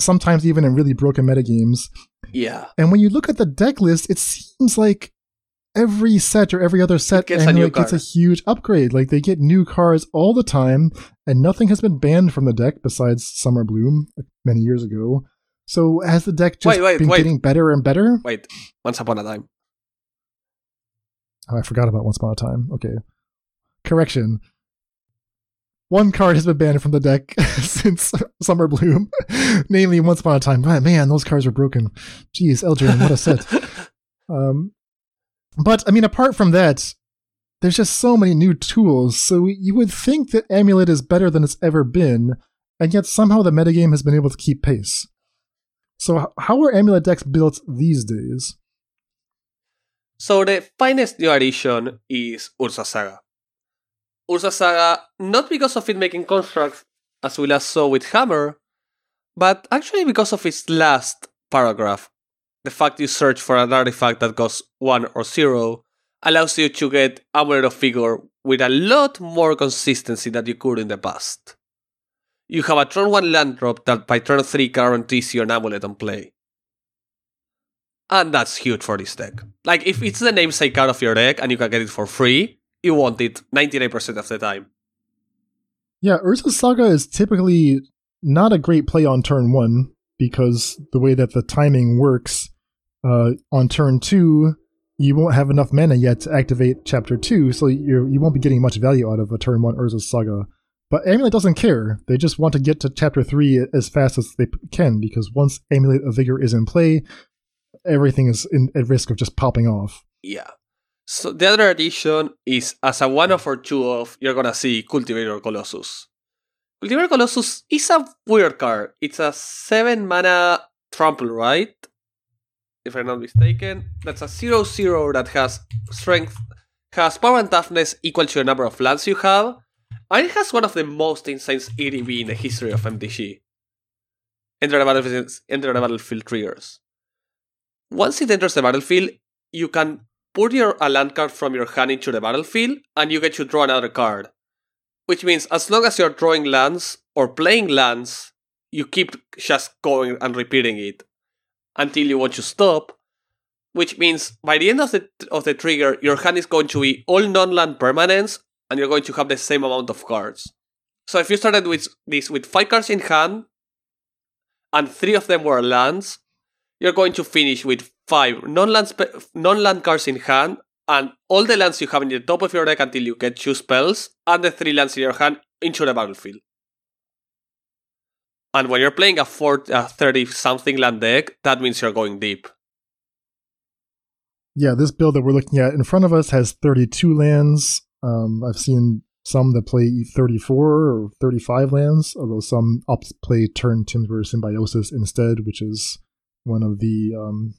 Sometimes even in really broken metagames. Yeah. And when you look at the deck list, it seems like every set or every other set gets, a, gets a huge upgrade. Like they get new cards all the time, and nothing has been banned from the deck besides Summer Bloom many years ago. So has the deck just wait, wait, been wait. getting better and better? Wait, once upon a time. Oh, I forgot about Once Upon a Time. Okay. Correction. one card has been banned from the deck (laughs) since Summer Bloom, (laughs) namely Once Upon a Time. But man, those cards are broken. Jeez, Eldraine, what a set. (laughs) um, but I mean, apart from that, there's just so many new tools. So you would think that Amulet is better than it's ever been, and yet somehow the metagame has been able to keep pace. So how are Amulet decks built these days? So the finest new addition is Urza Saga. Urza Saga, not because of it making constructs, as we last saw with Hammer, but actually because of its last paragraph. The fact you search for an artifact that costs 1 or 0 allows you to get Amulet of Vigor with a lot more consistency than you could in the past. You have a turn 1 land drop that by turn 3 guarantees you an Amulet on play. And that's huge for this deck. Like, if it's the namesake card of your deck and you can get it for free, you want it 99% of the time. Yeah, Urza Saga is typically not a great play on turn 1 because the way that the timing works, uh, on turn 2, you won't have enough mana yet to activate Chapter 2, so you you won't be getting much value out of a turn 1 Urza Saga. But Amulet doesn't care. They just want to get to Chapter 3 as fast as they can, because once Amulet of Vigor is in play, everything is in, at risk of just popping off. Yeah. So the other addition is as a one of or two of, you're gonna see Cultivator Colossus. Cultivator Colossus is a weird card. It's a 7 mana trample, right? If I'm not mistaken. That's a 0 0 that has strength, has power and toughness equal to the number of lands you have, and it has one of the most insane ETB in the history of MTG. Enter the battlefield, enter the battlefield triggers. Once it enters the battlefield, you can put your a land card from your hand into the battlefield, and you get to draw another card. Which means as long as you're drawing lands or playing lands, you keep just going and repeating it until you want to stop. Which means by the end of the of the trigger, your hand is going to be all non-land permanents, and you're going to have the same amount of cards. So if you started with this with five cards in hand, and three of them were lands, you're going to finish with five non-land non-land cards in hand and all the lands you have in the top of your deck until you get two spells and the three lands in your hand into the battlefield. And when you're playing a 30 something land deck, that means you're going deep. Yeah, this build that we're looking at in front of us has 32 lands. Um, I've seen some that play 34 or 35 lands, although some opt play Turntimber Symbiosis instead, which is one of the um,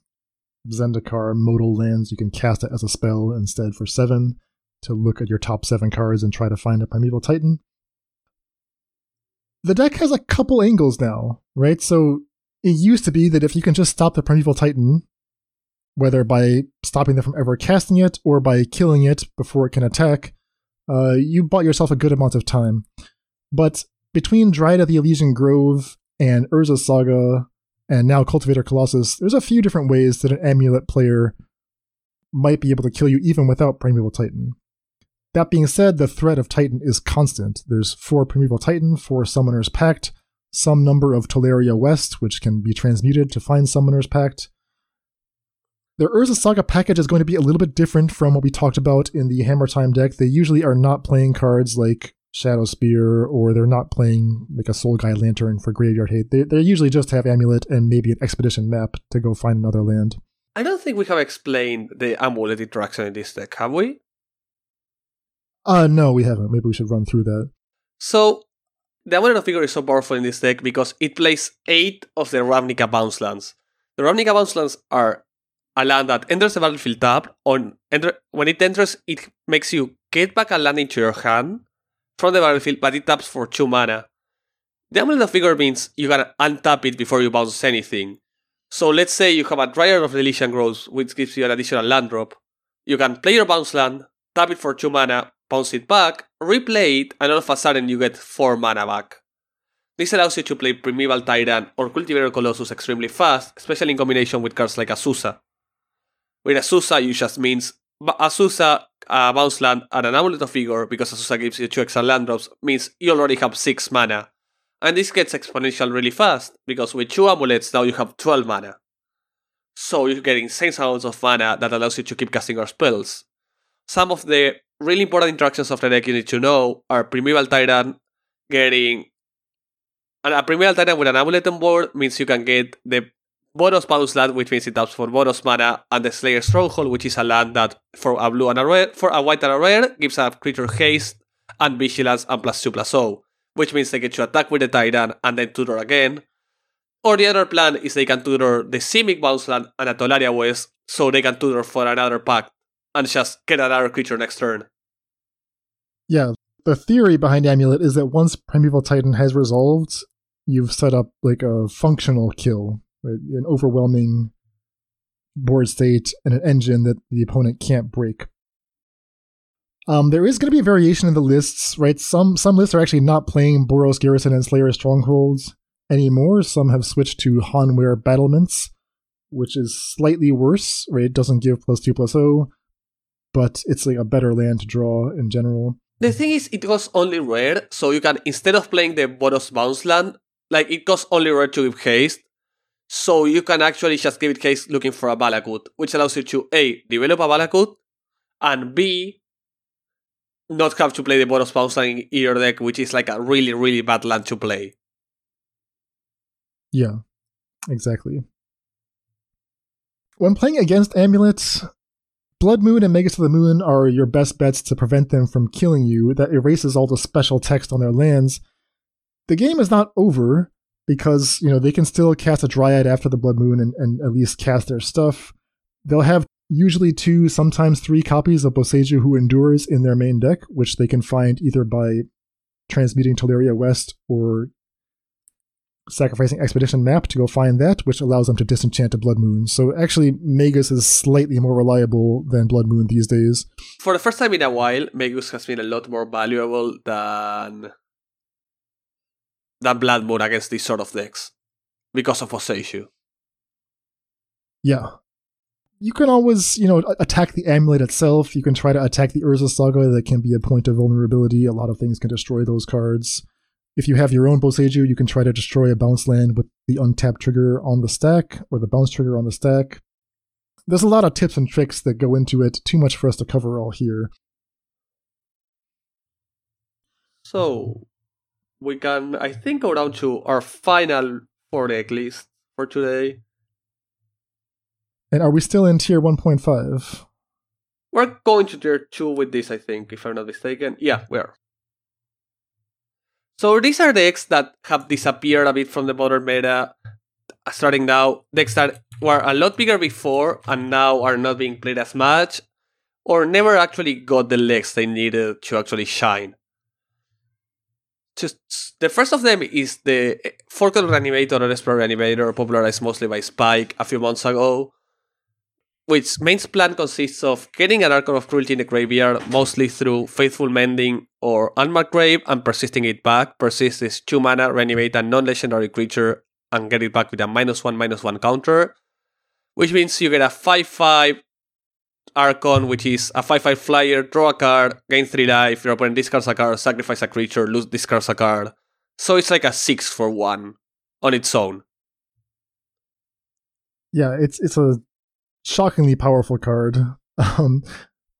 Zendikar modal lands. You can cast it as a spell instead for 7 to look at your top 7 cards and try to find a Primeval Titan the deck has a couple angles now, right? So it used to be that if you can just stop the Primeval Titan, whether by stopping them from ever casting it or by killing it before it can attack, uh, you bought yourself a good amount of time. But between Dryad of the Elysian Grove and Urza Saga and now Cultivator Colossus, there's a few different ways that an amulet player might be able to kill you even without Primeval Titan. That being said, the threat of Titan is constant. There's four Primeval Titan, four Summoner's Pact, some number of Tolaria West, which can be transmuted to find Summoner's Pact. The Urza Saga package is going to be a little bit different from what we talked about in the Hammer Time deck. They usually are not playing cards like Shadowspear, or they're not playing like a Soul Guide Lantern for Graveyard Hate. They, they usually just have Amulet and maybe an Expedition map to go find another land. I don't think we have explained the Amulet interaction in this deck, have we? Uh, no, we haven't. Maybe we should run through that. So, the Amulet of Vigor is so powerful in this deck because it plays 8 of the Ravnica bounce lands. The Ravnica bounce lands are a land that enters the battlefield tap. On enter, when it enters, it makes you get back a land into your hand from the battlefield, but it taps for 2 mana. The Amulet of Vigor means you can untap it before you bounce anything. So let's say you have a Dryad of the Elysian which gives you an additional land drop. You can play your bounce land, tap it for 2 mana, bounce it back, replay it, and all of a sudden you get 4 mana back. This allows you to play Primeval Titan or Cultivator Colossus extremely fast, especially in combination with cards like Azusa. With Azusa, you just means Azusa, a bounce land, and an Amulet of Vigor, because Azusa gives you 2 extra land drops, means you already have 6 mana. And this gets exponential really fast, because with 2 amulets now you have 12 mana. So you're getting insane amounts of mana that allows you to keep casting your spells. Some of the really important interactions of the deck you need to know are Primeval Titan getting and a Primordial Titan with an amulet on board means you can get the Boros Bounce land, which means it taps for Boros mana, and the Slayer Stronghold, which is a land that for a blue and a rare, for a white and a rare, gives a creature haste and vigilance and plus two zero, oh, which means they get to attack with the Titan and then tutor again. Or the other plan is they can tutor the Simic Bounce land and a Tolaria West, so they can tutor for another pack and just get another creature next turn. Yeah, the theory behind Amulet is that once Primeval Titan has resolved, you've set up like a functional kill, right? An overwhelming board state and an engine that the opponent can't break. Um, there is going to be a variation in the lists, right? Some some lists are actually not playing Boros Garrison and Slayer Strongholds anymore. Some have switched to Hanweir Battlements, which is slightly worse, right? It doesn't give plus two plus O, but it's like a better land to draw in general. The thing is, it goes only rare, so you can instead of playing the Boros Bounce land, like it costs only rare to give haste. So you can actually just give it haste looking for a Valakut, which allows you to A develop a Valakut and B not have to play the Boros Bounce land in your deck, which is like a really, really bad land to play. Yeah, exactly. When playing against amulets, Blood Moon and Magus of the Moon are your best bets to prevent them from killing you. That erases all the special text on their lands. The game is not over because you know they can still cast a Dryad after the Blood Moon and, and at least cast their stuff. They'll have usually two, sometimes three copies of Boseiju Who Endures in their main deck, which they can find either by transmuting Tolaria West or sacrificing Expedition Map to go find that, which allows them to disenchant a Blood Moon. So actually, Magus is slightly more reliable than Blood Moon these days. For the first time in a while, Magus has been a lot more valuable than than Blood Moon against these sort of decks because of Boseiju. Yeah. You can always, you know, attack the amulet itself. You can try to attack the Urza Saga. That can be a point of vulnerability. A lot of things can destroy those cards. If you have your own Boseiju, you can try to destroy a bounce land with the untap trigger on the stack or the bounce trigger on the stack. There's a lot of tips and tricks that go into it, too much for us to cover all here. So, we can, I think, go down to our final four deck list for today. And are we still in tier 1.5? We're going to tier 2 with this, I think, if I'm not mistaken. Yeah, we are. So these are decks that have disappeared a bit from the modern meta, uh, starting now. Decks that were a lot bigger before and now are not being played as much, or never actually got the legs they needed to actually shine. Just the first of them is the eh, four color reanimator or Esper reanimator, popularized mostly by Spike a few months ago which main plan consists of getting an Archon of Cruelty in the graveyard, mostly through Faithful Mending or Unmarked Grave, and persisting it back. Persist is 2 mana, reanimate a non legendary creature, and get it back with a minus 1 minus 1 counter. Which means you get a 5 5 Archon, which is a 5 5 flyer, draw a card, gain 3 life, your opponent discards a card, sacrifice a creature, lose discards a card. So it's like a 6 for 1 on its own. Yeah, it's it's a shockingly powerful card. (laughs) Um,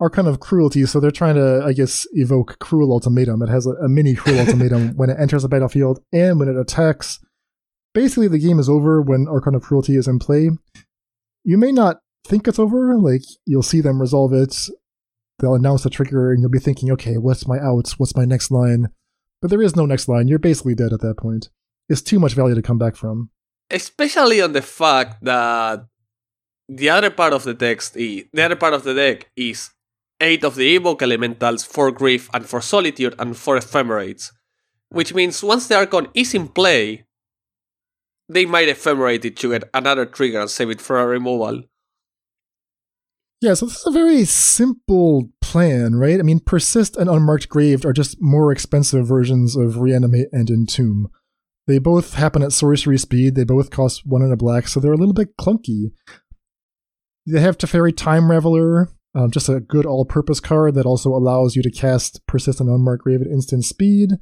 Archon of Cruelty, so they're trying to, I guess, evoke Cruel Ultimatum. It has a, a mini Cruel (laughs) Ultimatum when it enters the battlefield and when it attacks. Basically, the game is over when Archon of Cruelty is in play. You may not think it's over, like, you'll see them resolve it, they'll announce the trigger, and you'll be thinking, okay, what's my outs? What's my next line? But there is no next line. You're basically dead at that point. It's too much value to come back from. Especially on the fact that the other part of the text, is, the other part of the deck is eight of the evoke elementals, for grief and for solitude and for ephemerates, which means once the Archon is in play, they might ephemerate it to get another trigger and save it for a removal. Yeah, so this is a very simple plan, right? I mean, Persist and Unmarked Grave are just more expensive versions of Reanimate and Entomb. They both happen at sorcery speed, they both cost one and a black, so they're a little bit clunky. They have Teferi Time Raveler, um, just a good all-purpose card that also allows you to cast Persistent Unmarked Grave at instant speed.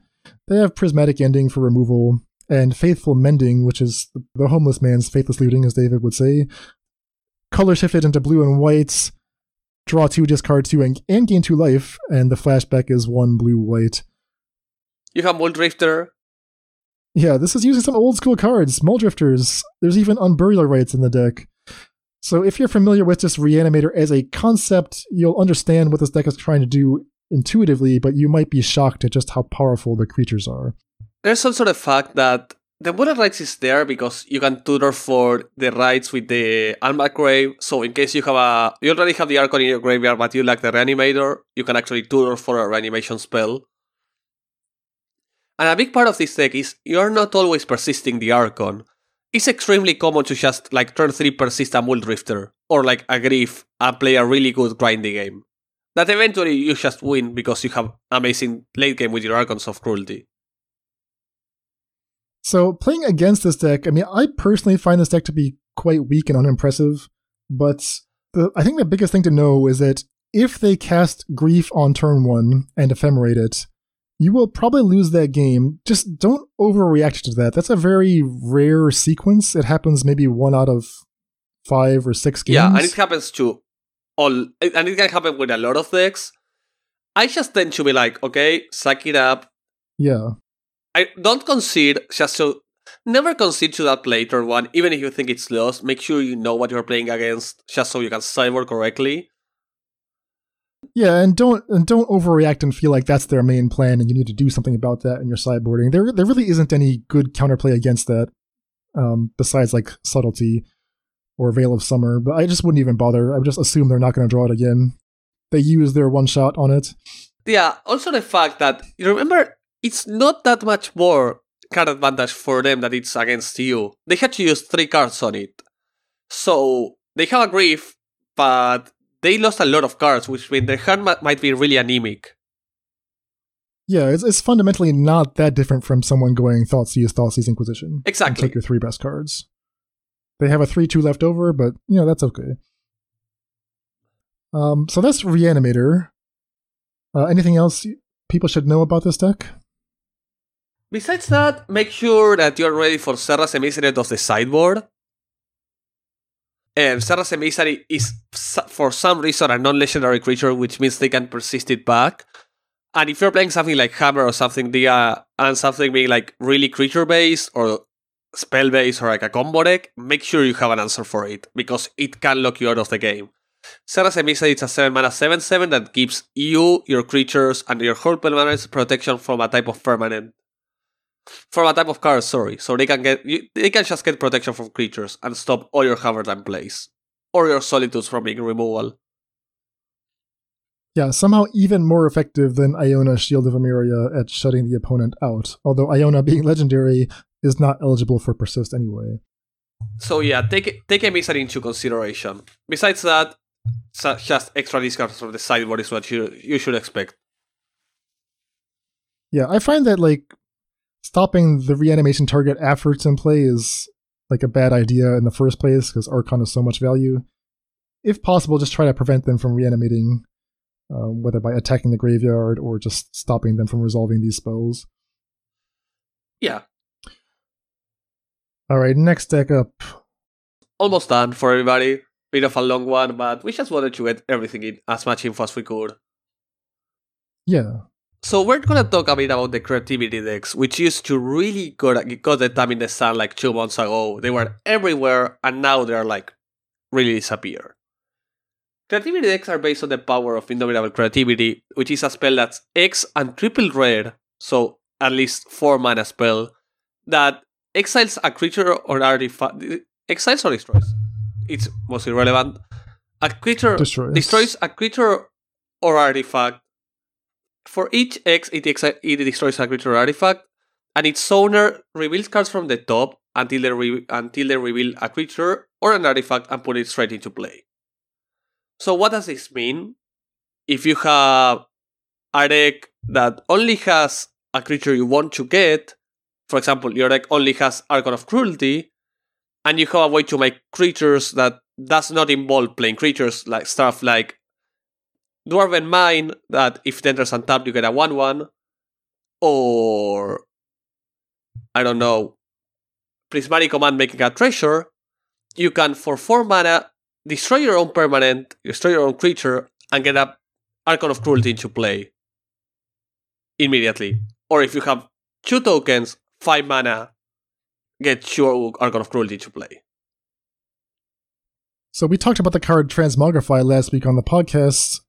They have Prismatic Ending for removal, and Faithful Mending, which is the homeless man's faithless looting, as David would say. Color shifted into blue and white, draw two, discard two, and, and gain two life, and the flashback is one blue white. You have Muldrifter. Yeah, this is using some old school cards, Muldrifters. There's even Unburial Rites in the deck. So if you're familiar with just Reanimator as a concept, you'll understand what this deck is trying to do intuitively, but you might be shocked at just how powerful the creatures are. There's also the fact that the Bullet Rights is there because you can tutor for the rights with the Unmarked Grave. So in case you have a you already have the Archon in your graveyard, but you lack the Reanimator, you can actually tutor for a reanimation spell. And a big part of this deck is you're not always persisting the Archon. It's extremely common to just like turn 3 persist a Muldrifter, or like a Grief and play a really good grinding game. That eventually you just win because you have amazing late game with your Archons of Cruelty. So playing against this deck, I mean, I personally find this deck to be quite weak and unimpressive. But the, I think the biggest thing to know is that if they cast Grief on turn one and ephemerate it, you will probably lose that game. Just don't overreact to that. That's a very rare sequence. It happens maybe one out of five or six games. Yeah, and it happens to all, and it can happen with a lot of decks. I just tend to be like, okay, suck it up. Yeah. I don't concede just so never concede to that later one, even if you think it's lost. Make sure you know what you're playing against, just so you can sideboard correctly. Yeah, and don't and don't overreact and feel like that's their main plan, and you need to do something about that in your sideboarding. There, there really isn't any good counterplay against that, um, besides like subtlety or Veil of Summer. But I just wouldn't even bother. I would just assume they're not going to draw it again. They use their one shot on it. Yeah. Also, the fact that you remember it's not that much more card advantage for them that it's against you. They had to use three cards on it. So they have a grief, but they lost a lot of cards, which means their hand might be really anemic. Yeah, it's, it's fundamentally not that different from someone going Thoughtseize, Thoughtseize Inquisition. Exactly. take your three best cards. They have a 3 2 left over, but, you know, that's okay. Um, so that's Reanimator. Uh, anything else people should know about this deck? Besides that, make sure that you're ready for Serra's Emissary of the sideboard. And Serra's Emissary is, for some reason, a non legendary creature, which means they can persist it back. And if you're playing something like Hammer or something, the, uh, and something being like really creature based or spell based or like a combo deck, make sure you have an answer for it, because it can lock you out of the game. Serra's Emissary is a 7 mana 7 7 that gives you, your creatures, and your whole permanents protection from a type of permanent from a type of card, sorry. So they can get you, they can just get protection from creatures and stop all your Hammer Time plays. Or your solitudes from being removal. Yeah, somehow even more effective than Iona Shield of Emeria at shutting the opponent out. Although Iona (laughs) being legendary is not eligible for persist anyway. So yeah, take take emissary into consideration. Besides that, just extra discards from the sideboard is what you you should expect. Yeah, I find that like stopping the reanimation target after it's in play is like a bad idea in the first place because Archon has so much value. If possible, just try to prevent them from reanimating, um, whether by attacking the graveyard or just stopping them from resolving these spells. Yeah. All right, next deck up. Almost done for everybody. Bit of a long one, but we just wanted to get everything in as much info as we could. Yeah. So we're gonna talk a bit about the creativity decks, which used to really got, got the time in the sun like two months ago. They were everywhere, and now they're like really disappear. Creativity decks are based on the power of Indomitable Creativity, which is a spell that's X and triple rare, so at least four mana spell, that exiles a creature or artifact. Exiles or destroys? It's most irrelevant. A creature destroys, destroys a creature or artifact for each X, it, it destroys a creature artifact, and its owner reveals cards from the top until they, re- until they reveal a creature or an artifact and put it straight into play. So, what does this mean? If you have a deck that only has a creature you want to get, for example, your deck only has Archon of Cruelty, and you have a way to make creatures that does not involve playing creatures, like stuff like Dwarven Mine, that if it enters untapped, you get a 1 1. Or, I don't know, Prismari Command making a treasure. You can, for 4 mana, destroy your own permanent, destroy your own creature, and get a Archon of Cruelty into play immediately. Or if you have two tokens, five mana, get two Archon of Cruelty to play. So we talked about the card Transmogrify last week on the podcast,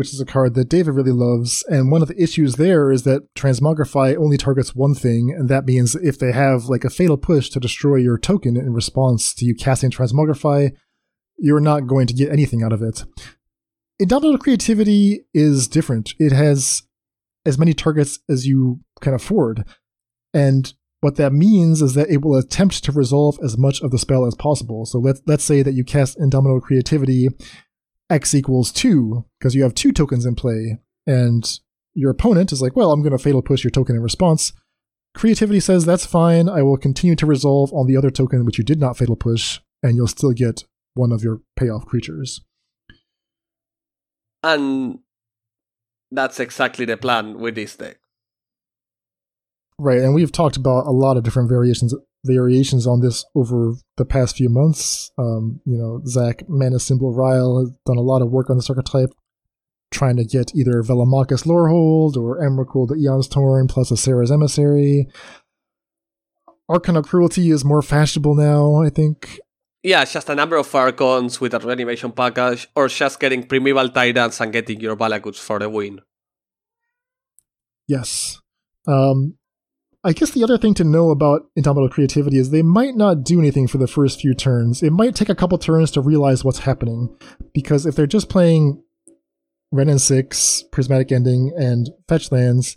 which is a card that David really loves. And one of the issues there is that Transmogrify only targets one thing, and that means if they have like a fatal push to destroy your token in response to you casting Transmogrify, you're not going to get anything out of it. Indomitable Creativity is different. It has as many targets as you can afford. And what that means is that it will attempt to resolve as much of the spell as possible. So let's let's say that you cast Indomitable Creativity x equals two because you have two tokens in play, and your opponent is like, "Well, I'm going to fatal push your token in response." Creativity says that's fine. I will continue to resolve on the other token which you did not fatal push, and you'll still get one of your payoff creatures. And that's exactly the plan with this deck. Right, and we've talked about a lot of different variations variations on this over the past few months. Um, you know, Zach Mana Symbol Ryle has done a lot of work on this archetype, trying to get either Velomachus Lorehold or Emrakul the Aeons Torn plus a Serra's Emissary. Archon of Cruelty is more fashionable now, I think. Yeah, just a number of Archons with a reanimation package, or just getting Primeval Titans and getting your Valakuts for the win. Yes. Um, I guess the other thing to know about Indomitable Creativity is they might not do anything for the first few turns. It might take a couple turns to realize what's happening, because if they're just playing Wrenn and 6, Prismatic Ending, and Fetch lands.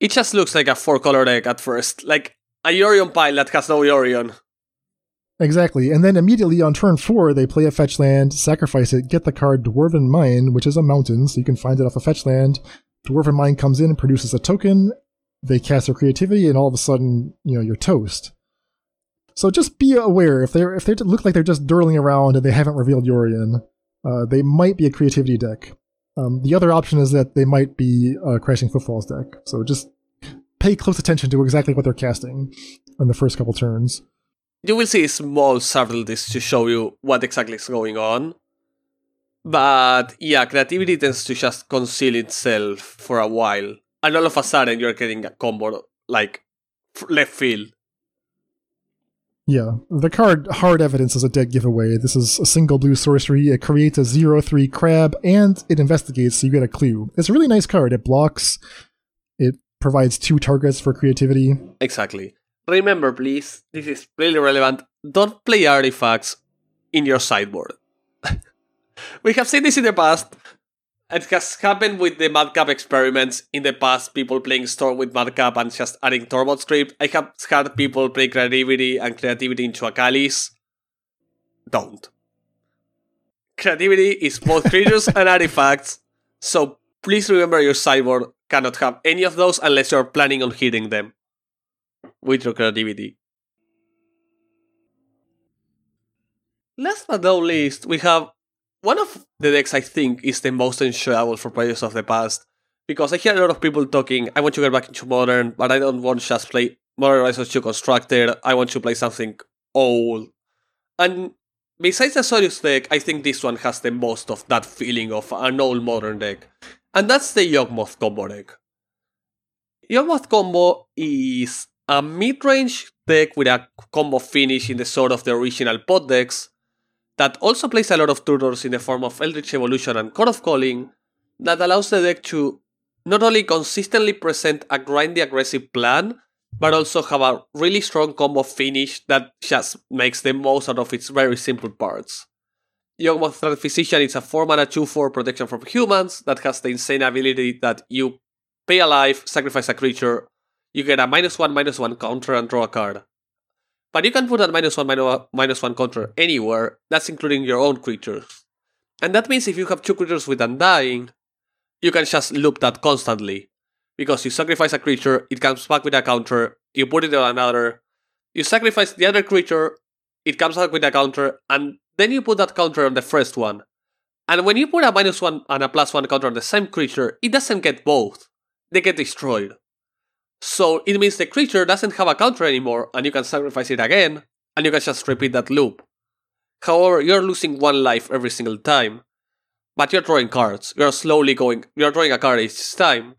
It just looks like a four color deck at first, like a Yorion pile that has no Yorion. Exactly, and then immediately on turn 4, they play a fetch land, sacrifice it, get the card Dwarven Mine, which is a mountain, so you can find it off a fetch land. Dwarven Mine comes in and produces a token, they cast their creativity, and all of a sudden, you know, you're toast. So just be aware if they if they look like they're just dirling around and they haven't revealed Yorion, uh, they might be a creativity deck. Um, the other option is that they might be a Crashing Footfalls deck. So just pay close attention to exactly what they're casting in the first couple turns. You will see small subtleties to show you what exactly is going on. But yeah, creativity tends to just conceal itself for a while and all of a sudden you're getting a combo like left field. Yeah, the card Hard Evidence is a dead giveaway. This is a single blue sorcery. It creates a 0 3 crab and it investigates, so you get a clue. It's a really nice card. It blocks, it provides two targets for creativity. Exactly. Remember, please, this is really relevant. Don't play artifacts in your sideboard. (laughs) we have seen this in the past it has happened with the Madcap experiments in the past, people playing Storm with Madcap and just adding Tormod's Crypt. I have had people play creativity and creativity into a Chalice. Don't. Creativity is both creatures (laughs) and artifacts, so please remember your sideboard cannot have any of those unless you're planning on hitting them with your creativity. Last but not least, we have one of the decks I think is the most enjoyable for players of the past because I hear a lot of people talking. I want to get back into modern, but I don't want to just play Modern Horizons 2 Constructed. I want to play something old. And besides the Azorius deck, I think this one has the most of that feeling of an old modern deck, and that's the Yawgmoth combo deck. Yawgmoth combo is a mid-range deck with a combo finish in the sort of the original pod decks that also plays a lot of tutors in the form of Eldritch Evolution and Chord of Calling that allows the deck to not only consistently present a grindy aggressive plan, but also have a really strong combo finish that just makes the most out of its very simple parts. Yawgmoth Physician is a 4 mana 2 4 protection from humans that has the insane ability that you pay a life, sacrifice a creature, you get a minus 1 minus 1 counter and draw a card. But you can put that minus one, minus one counter anywhere, that's including your own creatures. And that means if you have two creatures with Undying, you can just loop that constantly. Because you sacrifice a creature, it comes back with a counter, you put it on another, you sacrifice the other creature, it comes back with a counter, and then you put that counter on the first one. And when you put a minus one and a plus one counter on the same creature, it doesn't get both. They get destroyed. So it means the creature doesn't have a counter anymore, and you can sacrifice it again, and you can just repeat that loop. However, you're losing one life every single time. But you're drawing cards. You're slowly going, you're drawing a card each time.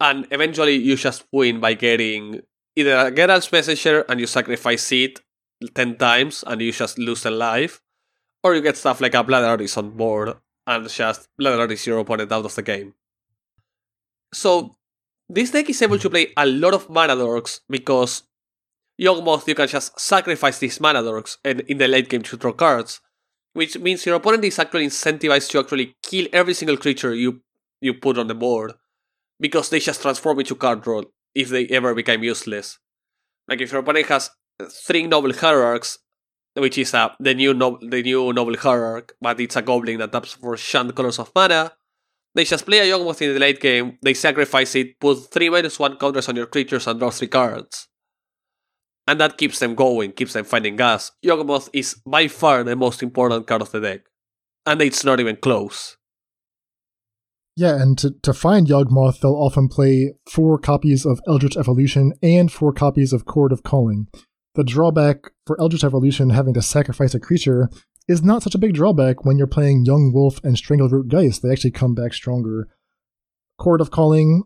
and eventually you just win by getting either a Geralf's Messenger and you sacrifice it 10 times and you just lose a life, or you get stuff like a Blood Artist on board and just Blood Artist your opponent out of the game. So, this deck is able to play a lot of mana dorks because Yawgmoth you can just sacrifice these mana dorks and in the late game to draw cards, which means your opponent is actually incentivized to actually kill every single creature you you put on the board because they just transform into card draw if they ever become useless. Like if your opponent has three noble hierarchs, which is uh, the new no- the new noble hierarch, but it's a goblin that taps for Jund colors of mana. They just play a Yawgmoth in the late game, they sacrifice it, put 3 minus 1 counters on your creatures and draw 3 cards. And that keeps them going, keeps them finding gas. Yawgmoth is by far the most important card of the deck. And it's not even close. Yeah, and to, to find Yawgmoth, they'll often play four copies of Eldritch Evolution and four copies of Chord of Calling. The drawback for Eldritch Evolution having to sacrifice a creature is not such a big drawback when you're playing Young Wolf and Strangleroot Geist. They actually come back stronger. Chord of Calling,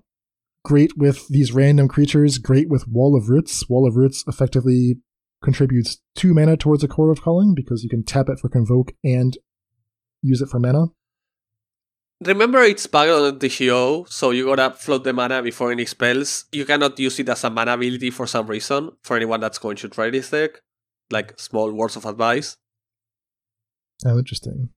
great with these random creatures, great with Wall of Roots. Wall of Roots effectively contributes two mana towards a Chord of Calling because you can tap it for Convoke and use it for mana. Remember it's bugged on the TGO, so you gotta float the mana before any spells. You cannot use it as a mana ability for some reason, for anyone that's going to try this deck. Like small words of advice. Oh, interesting.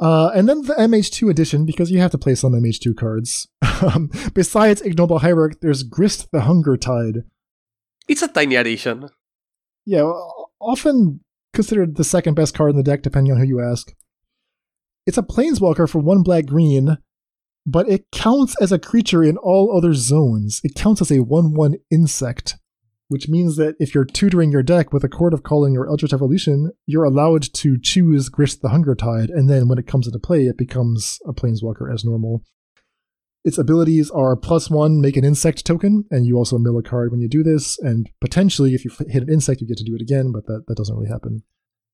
Uh, and then the MH2 edition, because you have to play some MH2 cards. (laughs) Um, besides Ignoble Hierarch, there's Grist the Hunger Tide. It's a tiny addition. Yeah, often considered the second best card in the deck, depending on who you ask. It's a Planeswalker for one black green, but it counts as a creature in all other zones. It counts as a 1 1 insect which means that if you're tutoring your deck with a Chord of Calling or Eldritch Evolution, you're allowed to choose Grist the Hunger Tide, and then when it comes into play, it becomes a Planeswalker as normal. Its abilities are plus one, make an insect token, and you also mill a card when you do this, and potentially, if you hit an insect, you get to do it again, but that, that doesn't really happen.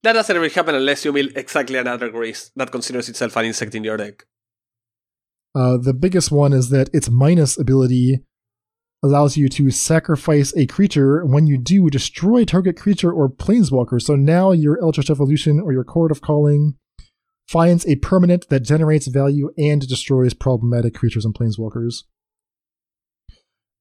That doesn't really happen unless you mill exactly another Grist that considers itself an insect in your deck. Uh, the biggest one is that its minus ability allows you to sacrifice a creature. When you do, destroy target creature or planeswalker. So now your Eldritch Evolution or your Chord of Calling finds a permanent that generates value and destroys problematic creatures and planeswalkers.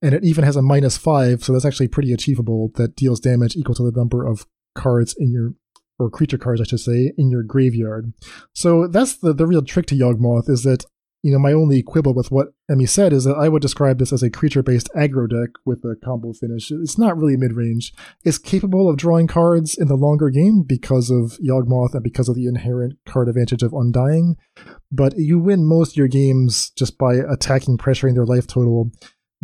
And it even has a minus five, so that's actually pretty achievable. That deals damage equal to the number of cards in your or creature cards, I should say, in your graveyard. So that's the, the real trick to Yawgmoth is that you know, my only quibble with what Emmy said is that I would describe this as a creature based aggro deck with a combo finish. It's not really mid range. It's capable of drawing cards in the longer game because of Yawgmoth and because of the inherent card advantage of Undying, but you win most of your games just by attacking, pressuring their life total,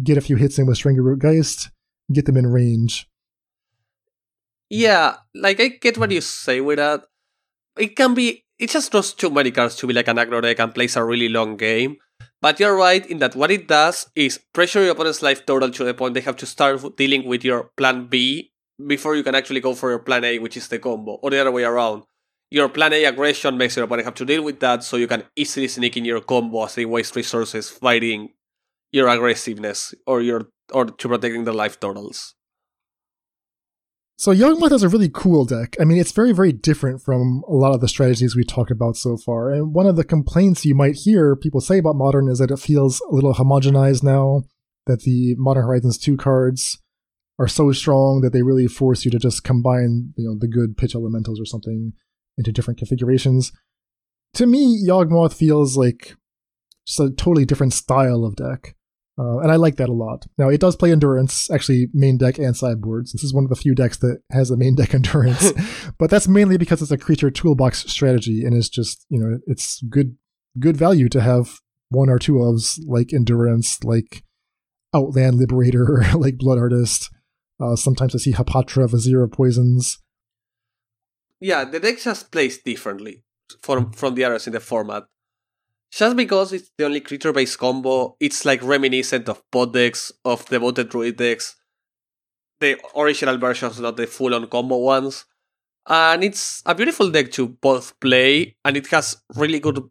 get a few hits in with Strangleroot Geist, get them in range. Yeah, like I get what you say with that. It can be it just draws too many cards to be like an aggro deck and plays a really long game. But you're right in that what it does is pressure your opponent's life total to the point they have to start dealing with your plan B before you can actually go for your plan A, which is the combo, or the other way around. Your plan A aggression makes your opponent have to deal with that, so you can easily sneak in your combo as they waste resources fighting your aggressiveness or your or to protecting their life totals. So Yawgmoth has a really cool deck. I mean, it's very, very different from a lot of the strategies we talked about so far. And one of the complaints you might hear people say about Modern is that it feels a little homogenized now, that the Modern Horizons 2 cards are so strong that they really force you to just combine, you know, the good pitch elementals or something into different configurations. To me, Yawgmoth feels like just a totally different style of deck. Uh, and I like that a lot. Now, it does play endurance, actually, main deck and sideboards. This is one of the few decks that has a main (laughs) deck endurance, (laughs) but that's mainly because it's a creature toolbox strategy, and it's just, you know, it's good good value to have one or two ofs like endurance, like Outland Liberator, (laughs) like Blood Artist. Uh, sometimes I see Hapatra, Vizier of Poisons. Yeah, the deck just plays differently from from the others in the format. Just because it's the only creature based combo, it's like reminiscent of pod decks, of devoted druid decks, the original versions, not the full on combo ones. And it's a beautiful deck to both play, and it has really good,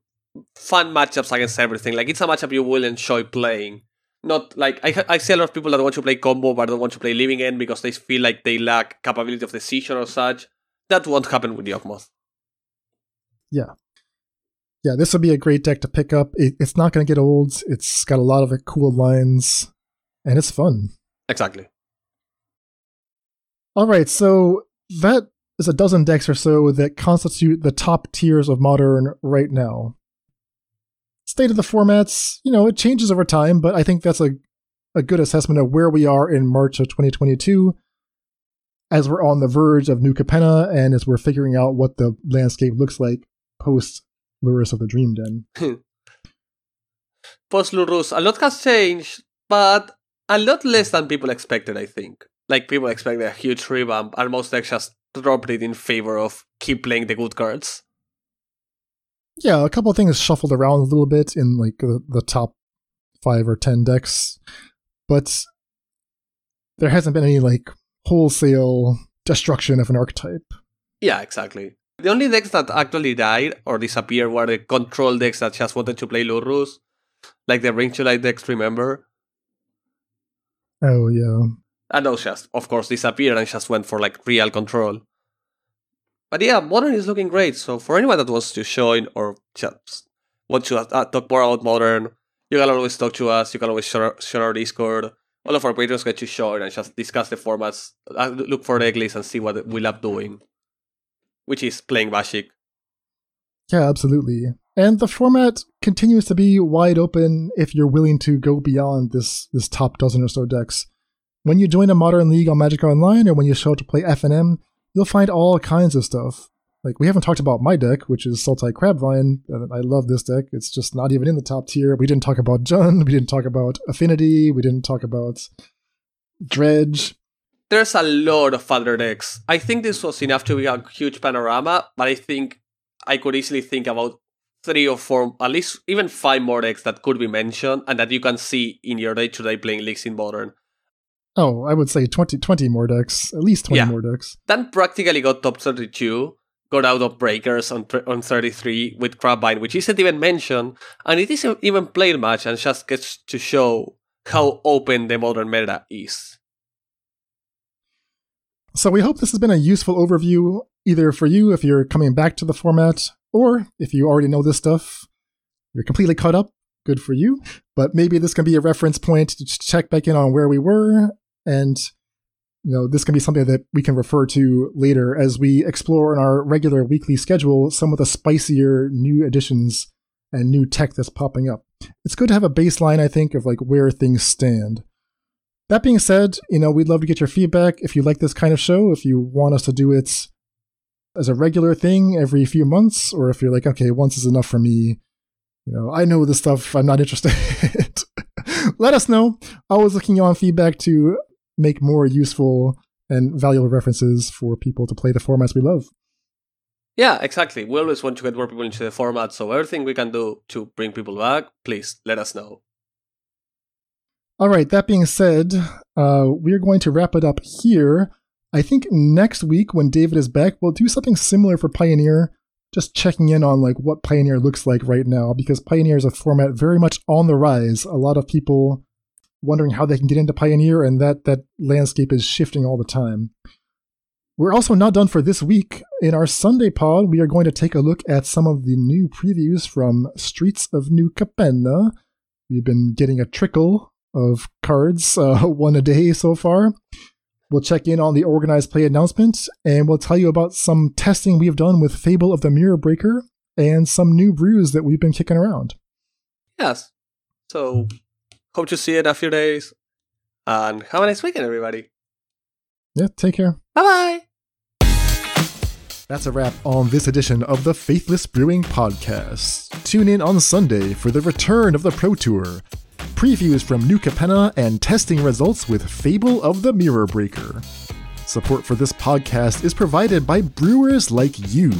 fun matchups against everything. Like, it's a matchup you will enjoy playing. Not like I, I see a lot of people that want to play combo but don't want to play Living End because they feel like they lack capability of decision or such. That won't happen with Yawgmoth. Yeah. Yeah, this would be a great deck to pick up. It, it's not going to get old. It's got a lot of cool lines, and it's fun. Exactly. All right, so that is a dozen decks or so that constitute the top tiers of Modern right now. State of the formats, you know, it changes over time, but I think that's a, a good assessment of where we are in March of 2022 as we're on the verge of New Capenna and as we're figuring out what the landscape looks like post Lurrus of the Dream Den. (laughs) post Lurrus, a lot has changed, but a lot less than people expected, I think. Like, people expected a huge revamp, and most decks just dropped it in favor of keep playing the good cards. Yeah, a couple of things shuffled around a little bit in like the, the top five or ten decks, but there hasn't been any like wholesale destruction of an archetype. Yeah, exactly. The only decks that actually died or disappeared were the control decks that just wanted to play Lurrus, like the Ring to Light decks, remember? Oh, yeah. And those just, of course, disappeared and just went for like real control. But yeah, Modern is looking great. So for anyone that wants to join or just want to uh, talk more about Modern, you can always talk to us. You can always share, share our Discord. All of our patrons get to join and just discuss the formats, uh, look for the egg list and see what we love doing, which is playing Bashik. Yeah, absolutely. And the format continues to be wide open if you're willing to go beyond this this top dozen or so decks. When you join a modern league on Magic Online or when you show up to play FNM, you'll find all kinds of stuff. Like we haven't talked about my deck, which is Sultai Crabvine. I love this deck. It's just not even in the top tier. We didn't talk about Jund. We didn't talk about Affinity. We didn't talk about Dredge. There's a lot of other decks. I think this was enough to be a huge panorama, but I think I could easily think about three or four, at least even five more decks that could be mentioned and that you can see in your day-to-day playing leagues in Modern. Oh, I would say 20, 20 more decks, at least 20 Yeah. more decks. Dan practically got top 32, got out of Breakers on, on 33 with Crabvine, which isn't even mentioned, and it isn't even played much and just gets to show how open the modern meta is. So we hope this has been a useful overview, either for you if you're coming back to the format, or if you already know this stuff, you're completely caught up. Good for you. But maybe this can be a reference point to check back in on where we were, and you know this can be something that we can refer to later as we explore in our regular weekly schedule some of the spicier new additions and new tech that's popping up. It's good to have a baseline, I think, of like where things stand. That being said, you know, we'd love to get your feedback if you like this kind of show, if you want us to do it as a regular thing every few months, or if you're like, okay, once is enough for me. You know, I know this stuff, I'm not (laughs) interested. Let us know. Always looking on feedback to make more useful and valuable references for people to play the formats we love. Yeah, exactly. We always want to get more people into the format, so everything we can do to bring people back, please let us know. All right, that being said, uh, we're going to wrap it up here. I think next week, when David is back, we'll do something similar for Pioneer, just checking in on like what Pioneer looks like right now, because Pioneer is a format very much on the rise. A lot of people wondering how they can get into Pioneer, and that that landscape is shifting all the time. We're also not done for this week. In our Sunday pod, we are going to take a look at some of the new previews from Streets of New Capenna. We've been getting a trickle of cards, (laughs) uh, one a day so far. We'll check in on the organized play announcement, and we'll tell you about some testing we've done with Fable of the Mirror Breaker and some new brews that we've been kicking around. Yes. So, hope to see you in a few days. And have a nice weekend, everybody. Yeah, take care. Bye bye. That's a wrap on this edition of the Faithless Brewing Podcast. Tune in on Sunday for the return of the Pro Tour, previews from New Capenna, and testing results with Fable of the Mirror Breaker. Support for this podcast is provided by brewers like you.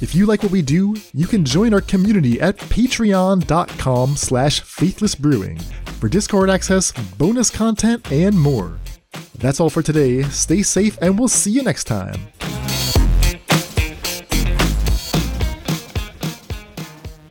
If you like what we do, you can join our community at patreon.com slash faithlessbrewing for Discord access, bonus content, and more. That's all for today. Stay safe, and we'll see you next time.